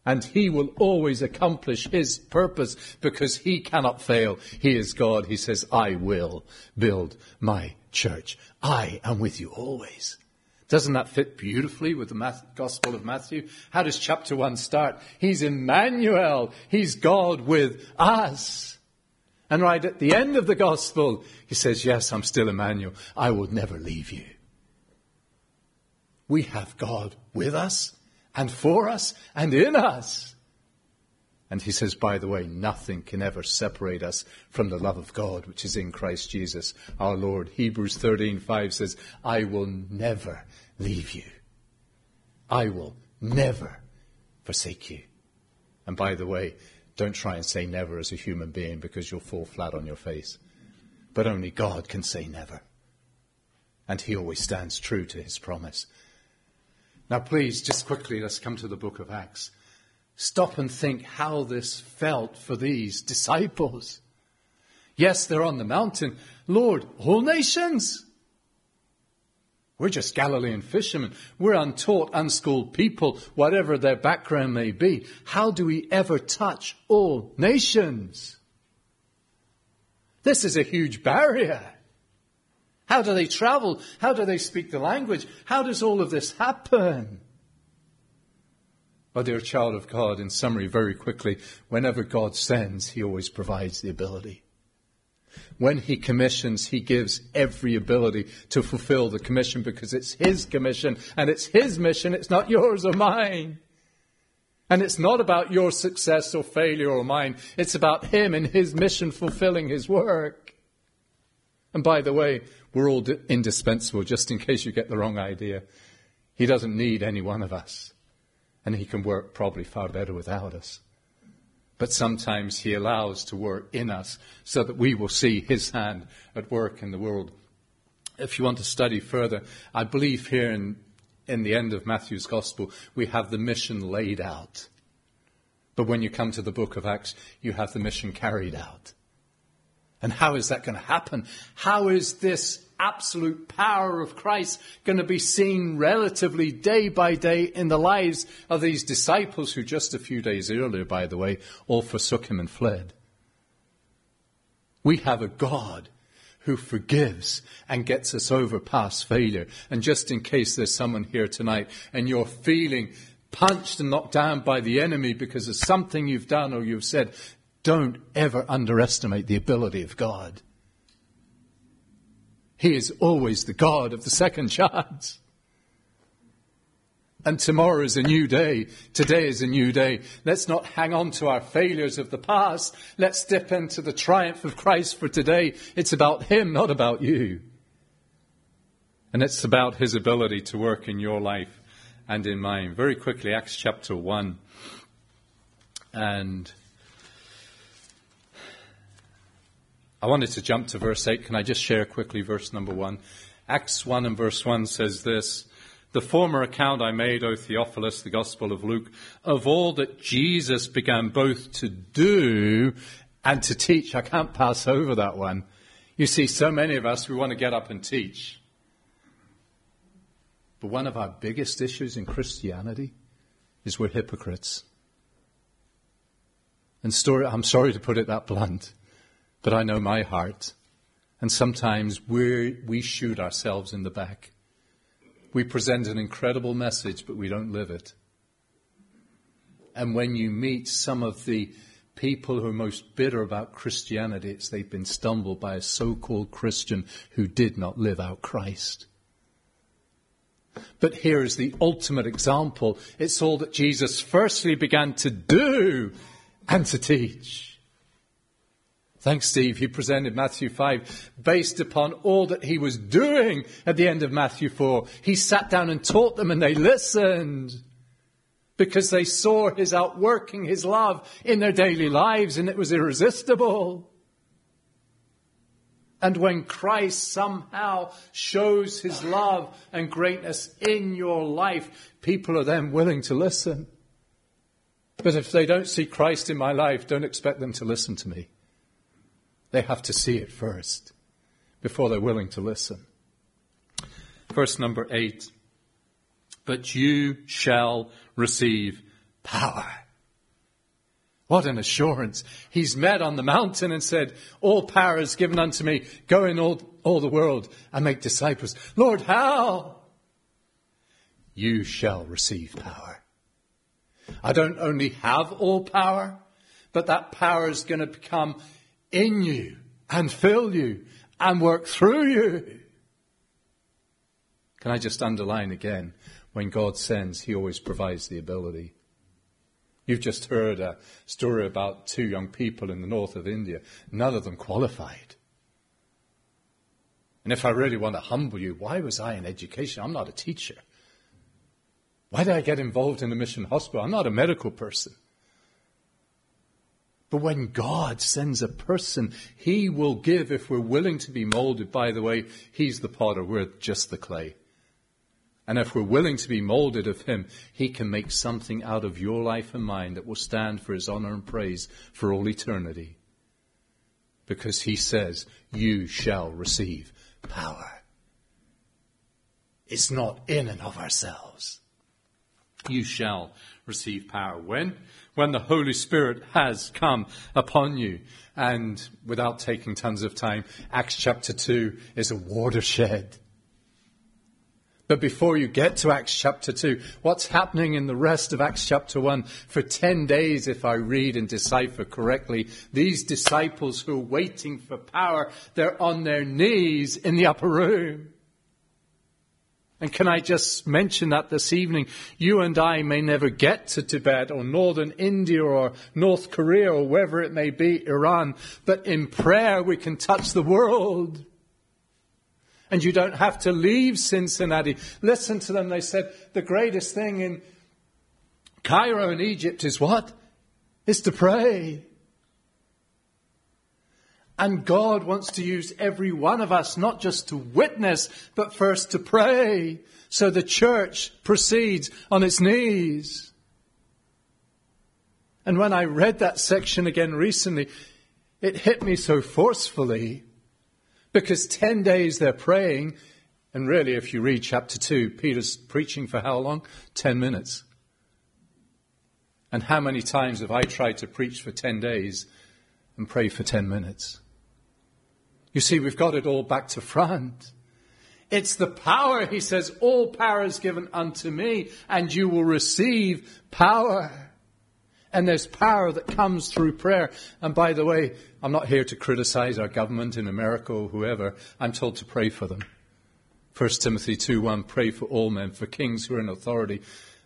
And He will always accomplish His purpose because He cannot fail. He is God. He says, I will build my church. I am with you always. Doesn't that fit beautifully with the Gospel of Matthew? How does chapter 1 start? He's Emmanuel. He's God with us. And right at the end of the Gospel, he says, Yes, I'm still Emmanuel. I will never leave you. We have God with us and for us and in us. And he says, by the way, nothing can ever separate us from the love of God, which is in Christ Jesus our Lord. Hebrews 13:5 says, I will never leave you. I will never forsake you. And by the way, don't try and say never as a human being because you'll fall flat on your face. But only God can say never. And he always stands true to his promise. Now please, just quickly, let's come to the book of Acts stop and think how this felt for these [laughs] disciples. Yes, they're on the mountain. Lord, all nations. We're just Galilean fishermen. We're untaught, unschooled people, whatever their background may be. How do we ever touch all nations? This is a huge barrier. How do they travel? How do they speak the language? How does all of this happen? Well, dear child of God, in summary, very quickly, whenever God sends, He always provides the ability. When He commissions, He gives every ability to fulfill the commission because it's His commission and it's His mission. It's not yours or mine. And it's not about your success or failure or mine. It's about Him and His mission fulfilling His work. And by the way, we're all indispensable just in case you get the wrong idea. He doesn't need any one of us and he can work probably far better without us. But sometimes he allows to work in us so that we will see his hand at work in the world. If you want to study further, I believe here in, in the end of Matthew's gospel, we have the mission laid out. But when you come to the book of Acts, you have the mission carried out. And how is that going to happen? How is this absolute power of Christ going to be seen relatively day by day in the lives of these disciples who just a few days earlier, by the way, all forsook him and fled. We have a God who forgives and gets us over past failure. And just in case there's someone here tonight and you're feeling punched and knocked down by the enemy because of something you've done or you've said, don't ever underestimate the ability of God. He is always the God of the second chance. And tomorrow is a new day. Today is a new day. Let's not hang on to our failures of the past. Let's step into the triumph of Christ for today. It's about Him, not about you. And it's about His ability to work in your life and in mine. Very quickly, Acts chapter 1. And I wanted to jump to verse 8. Can I just share quickly verse number 1? Acts 1 and verse 1 says this The former account I made, O Theophilus, the Gospel of Luke, of all that Jesus began both to do and to teach. I can't pass over that one. You see, so many of us, we want to get up and teach. But one of our biggest issues in Christianity is we're hypocrites. And story, I'm sorry to put it that blunt. But I know my heart. And sometimes we we shoot ourselves in the back. We present an incredible message, but we don't live it. And when you meet some of the people who are most bitter about Christianity, it's they've been stumbled by a so-called Christian who did not live out Christ. But here is the ultimate example. It's all that Jesus firstly began to do and to teach. Thanks, Steve. He presented Matthew 5 based upon all that he was doing at the end of Matthew 4. He sat down and taught them and they listened because they saw his outworking his love in their daily lives and it was irresistible. And when Christ somehow shows his love and greatness in your life, people are then willing to listen. But if they don't see Christ in my life, don't expect them to listen to me. They have to see it first before they're willing to listen. Verse number eight. But you shall receive power. What an assurance. He's met on the mountain and said, all power is given unto me. Go in all, all the world and make disciples. Lord, how? You shall receive power. I don't only have all power, but that power is going to become in you and fill you and work through you. Can I just underline again? When God sends, He always provides the ability. You've just heard a story about two young people in the north of India. None of them qualified. And if I really want to humble you, why was I in education? I'm not a teacher. Why did I get involved in a mission hospital? I'm not a medical person. But when God sends a person, He will give if we're willing to be molded. By the way, He's the potter, we're just the clay. And if we're willing to be molded of Him, He can make something out of your life and mine that will stand for His honor and praise for all eternity. Because He says, you shall receive power. It's not in and of ourselves. You shall receive power. When? When the Holy Spirit has come upon you. And without taking tons of time, Acts chapter 2 is a watershed. But before you get to Acts chapter 2, what's happening in the rest of Acts chapter 1? For 10 days, if I read and decipher correctly, these disciples who are waiting for power, they're on their knees in the upper room. And can I just mention that this evening? You and I may never get to Tibet or northern India or North Korea or wherever it may be, Iran, but in prayer we can touch the world. And you don't have to leave Cincinnati. Listen to them. They said the greatest thing in Cairo in Egypt is what? Is to pray. And God wants to use every one of us not just to witness, but first to pray. So the church proceeds on its knees. And when I read that section again recently, it hit me so forcefully because 10 days they're praying. And really, if you read chapter 2, Peter's preaching for how long? 10 minutes. And how many times have I tried to preach for 10 days and pray for 10 minutes? You see, we've got it all back to front. It's the power, he says, all power is given unto me, and you will receive power. And there's power that comes through prayer. And by the way, I'm not here to criticize our government in America or whoever. I'm told to pray for them. 1 Timothy 2:1, pray for all men, for kings who are in authority,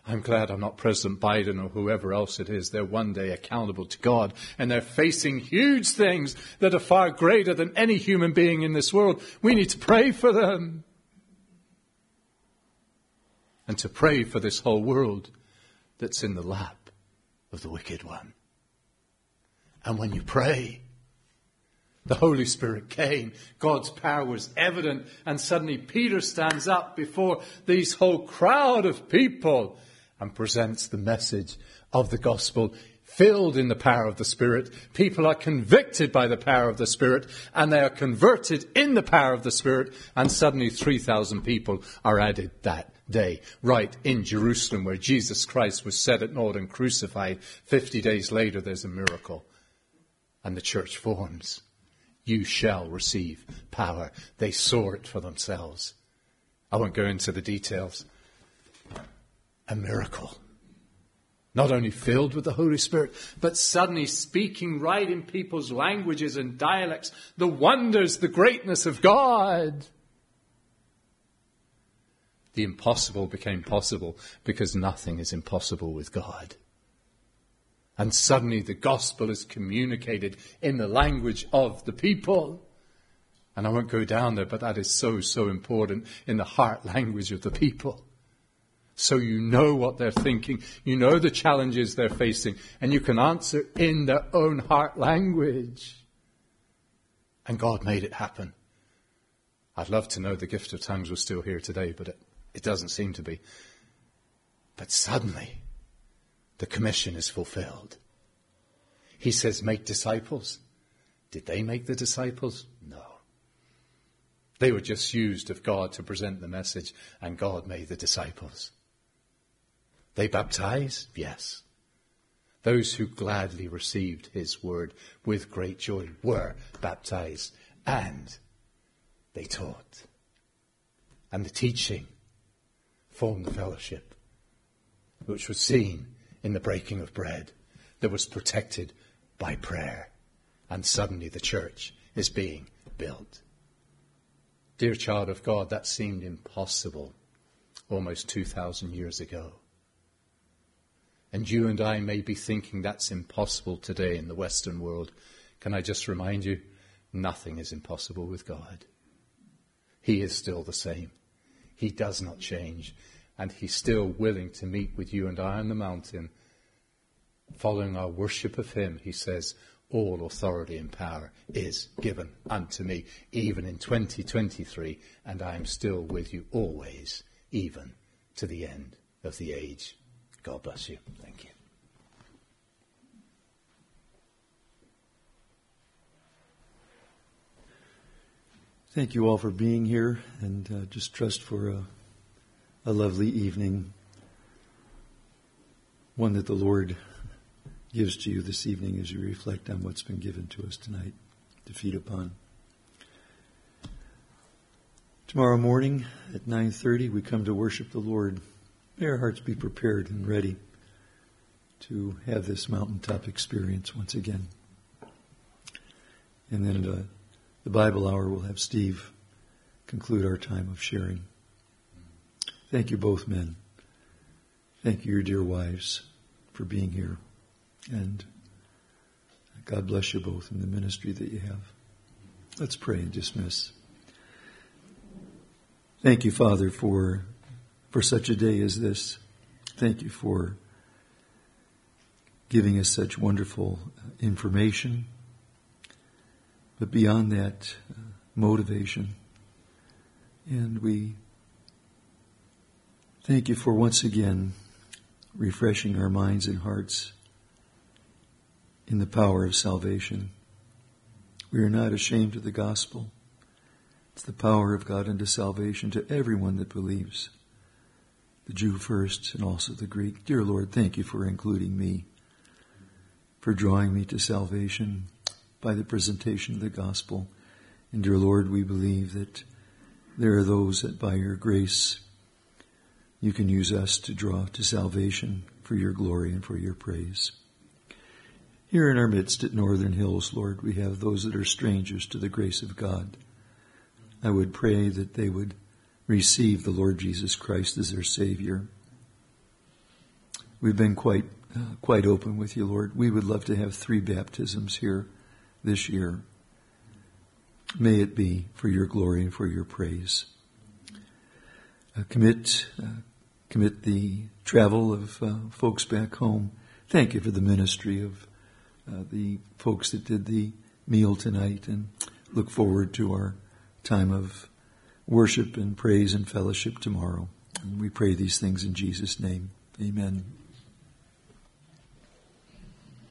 I'm glad I'm not President Biden or whoever else it is. They're one day accountable to God and they're facing huge things that are far greater than any human being in this world. We need to pray for them. And to pray for this whole world that's in the lap of the wicked one. And when you pray, the Holy Spirit came. God's power was evident. And suddenly Peter stands up before these whole crowd of people and presents the message of the gospel filled in the power of the Spirit. People are convicted by the power of the Spirit and they are converted in the power of the Spirit and suddenly 3,000 people are added that day, right in Jerusalem where Jesus Christ was set at naught and crucified. 50 days later there's a miracle and the church forms. You shall receive power. They saw it for themselves. I won't go into the details a miracle. Not only filled with the Holy Spirit, but suddenly speaking right in people's languages and dialects, the wonders, the greatness of God. The impossible became possible because nothing is impossible with God. And suddenly the gospel is communicated in the language of the people. And I won't go down there, but that is so, so important in the heart language of the people so you know what they're thinking, you know the challenges they're facing, and you can answer in their own heart language. And God made it happen. I'd love to know the gift of tongues was still here today, but it, it doesn't seem to be. But suddenly, the commission is fulfilled. He says, make disciples. Did they make the disciples? No. They were just used of God to present the message, and God made the disciples. They baptized? Yes. Those who gladly received his word with great joy were baptized and they taught. And the teaching formed the fellowship, which was seen in the breaking of bread, that was protected by prayer. And suddenly the church is being built. Dear child of God, that seemed impossible almost 2,000 years ago. And you and I may be thinking that's impossible today in the Western world. Can I just remind you, nothing is impossible with God. He is still the same. He does not change. And He's still willing to meet with you and I on the mountain. Following our worship of Him, He says, all authority and power is given unto me, even in 2023, and I am still with you always, even to the end of the age. God bless you. Thank you. Thank you all for being here, and uh, just trust for a a lovely evening, one that the Lord gives to you this evening as you reflect on what's been given to us tonight to feed upon. Tomorrow morning at 9:30 we come to worship the Lord. May our hearts be prepared and ready to have this mountaintop experience once again. And then uh, the Bible hour will have Steve conclude our time of sharing. Thank you both men. Thank you, your dear wives, for being here. And God bless you both in the ministry that you have. Let's pray and dismiss. Thank you, Father, for, for such a day as this. Thank you for giving us such wonderful information. But beyond that, uh, motivation. And we thank you for once again refreshing our minds and hearts in the power of salvation. We are not ashamed of the gospel. It's the power of God unto salvation to everyone that believes, the Jew first and also the Greek. Dear Lord, thank you for including me, for drawing me to salvation by the presentation of the gospel. And dear Lord, we believe that there are those that by your grace you can use us to draw to salvation for your glory and for your praise. Here in our midst at Northern Hills, Lord, we have those that are strangers to the grace of God. I would pray that they would receive the Lord Jesus Christ as their Savior. We've been quite, uh, quite open with you, Lord. We would love to have three baptisms here this year. May it be for your glory and for your praise. Uh, commit, uh, commit the travel of uh, folks back home. Thank you for the ministry of uh, the folks that did the meal tonight and look forward to our time of worship and praise and fellowship tomorrow. And we pray these things in Jesus' name. Amen.